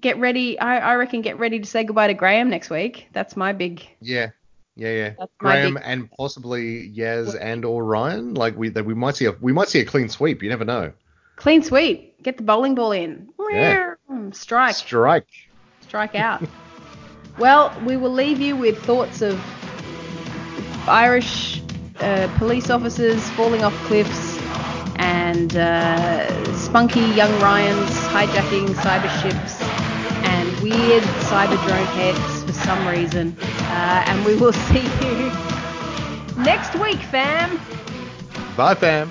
Get ready. I, I reckon get ready to say goodbye to Graham next week. That's my big. yeah. Yeah, yeah. That's Graham big- and possibly Yaz and or Ryan. Like we that we might see a we might see a clean sweep. You never know. Clean sweep. Get the bowling ball in. Yeah. Strike. Strike. Strike out. well, we will leave you with thoughts of Irish uh, police officers falling off cliffs and uh, spunky young Ryans hijacking cyber ships and weird cyber drone heads for some reason. Uh, and we will see you next week, fam. Bye, fam.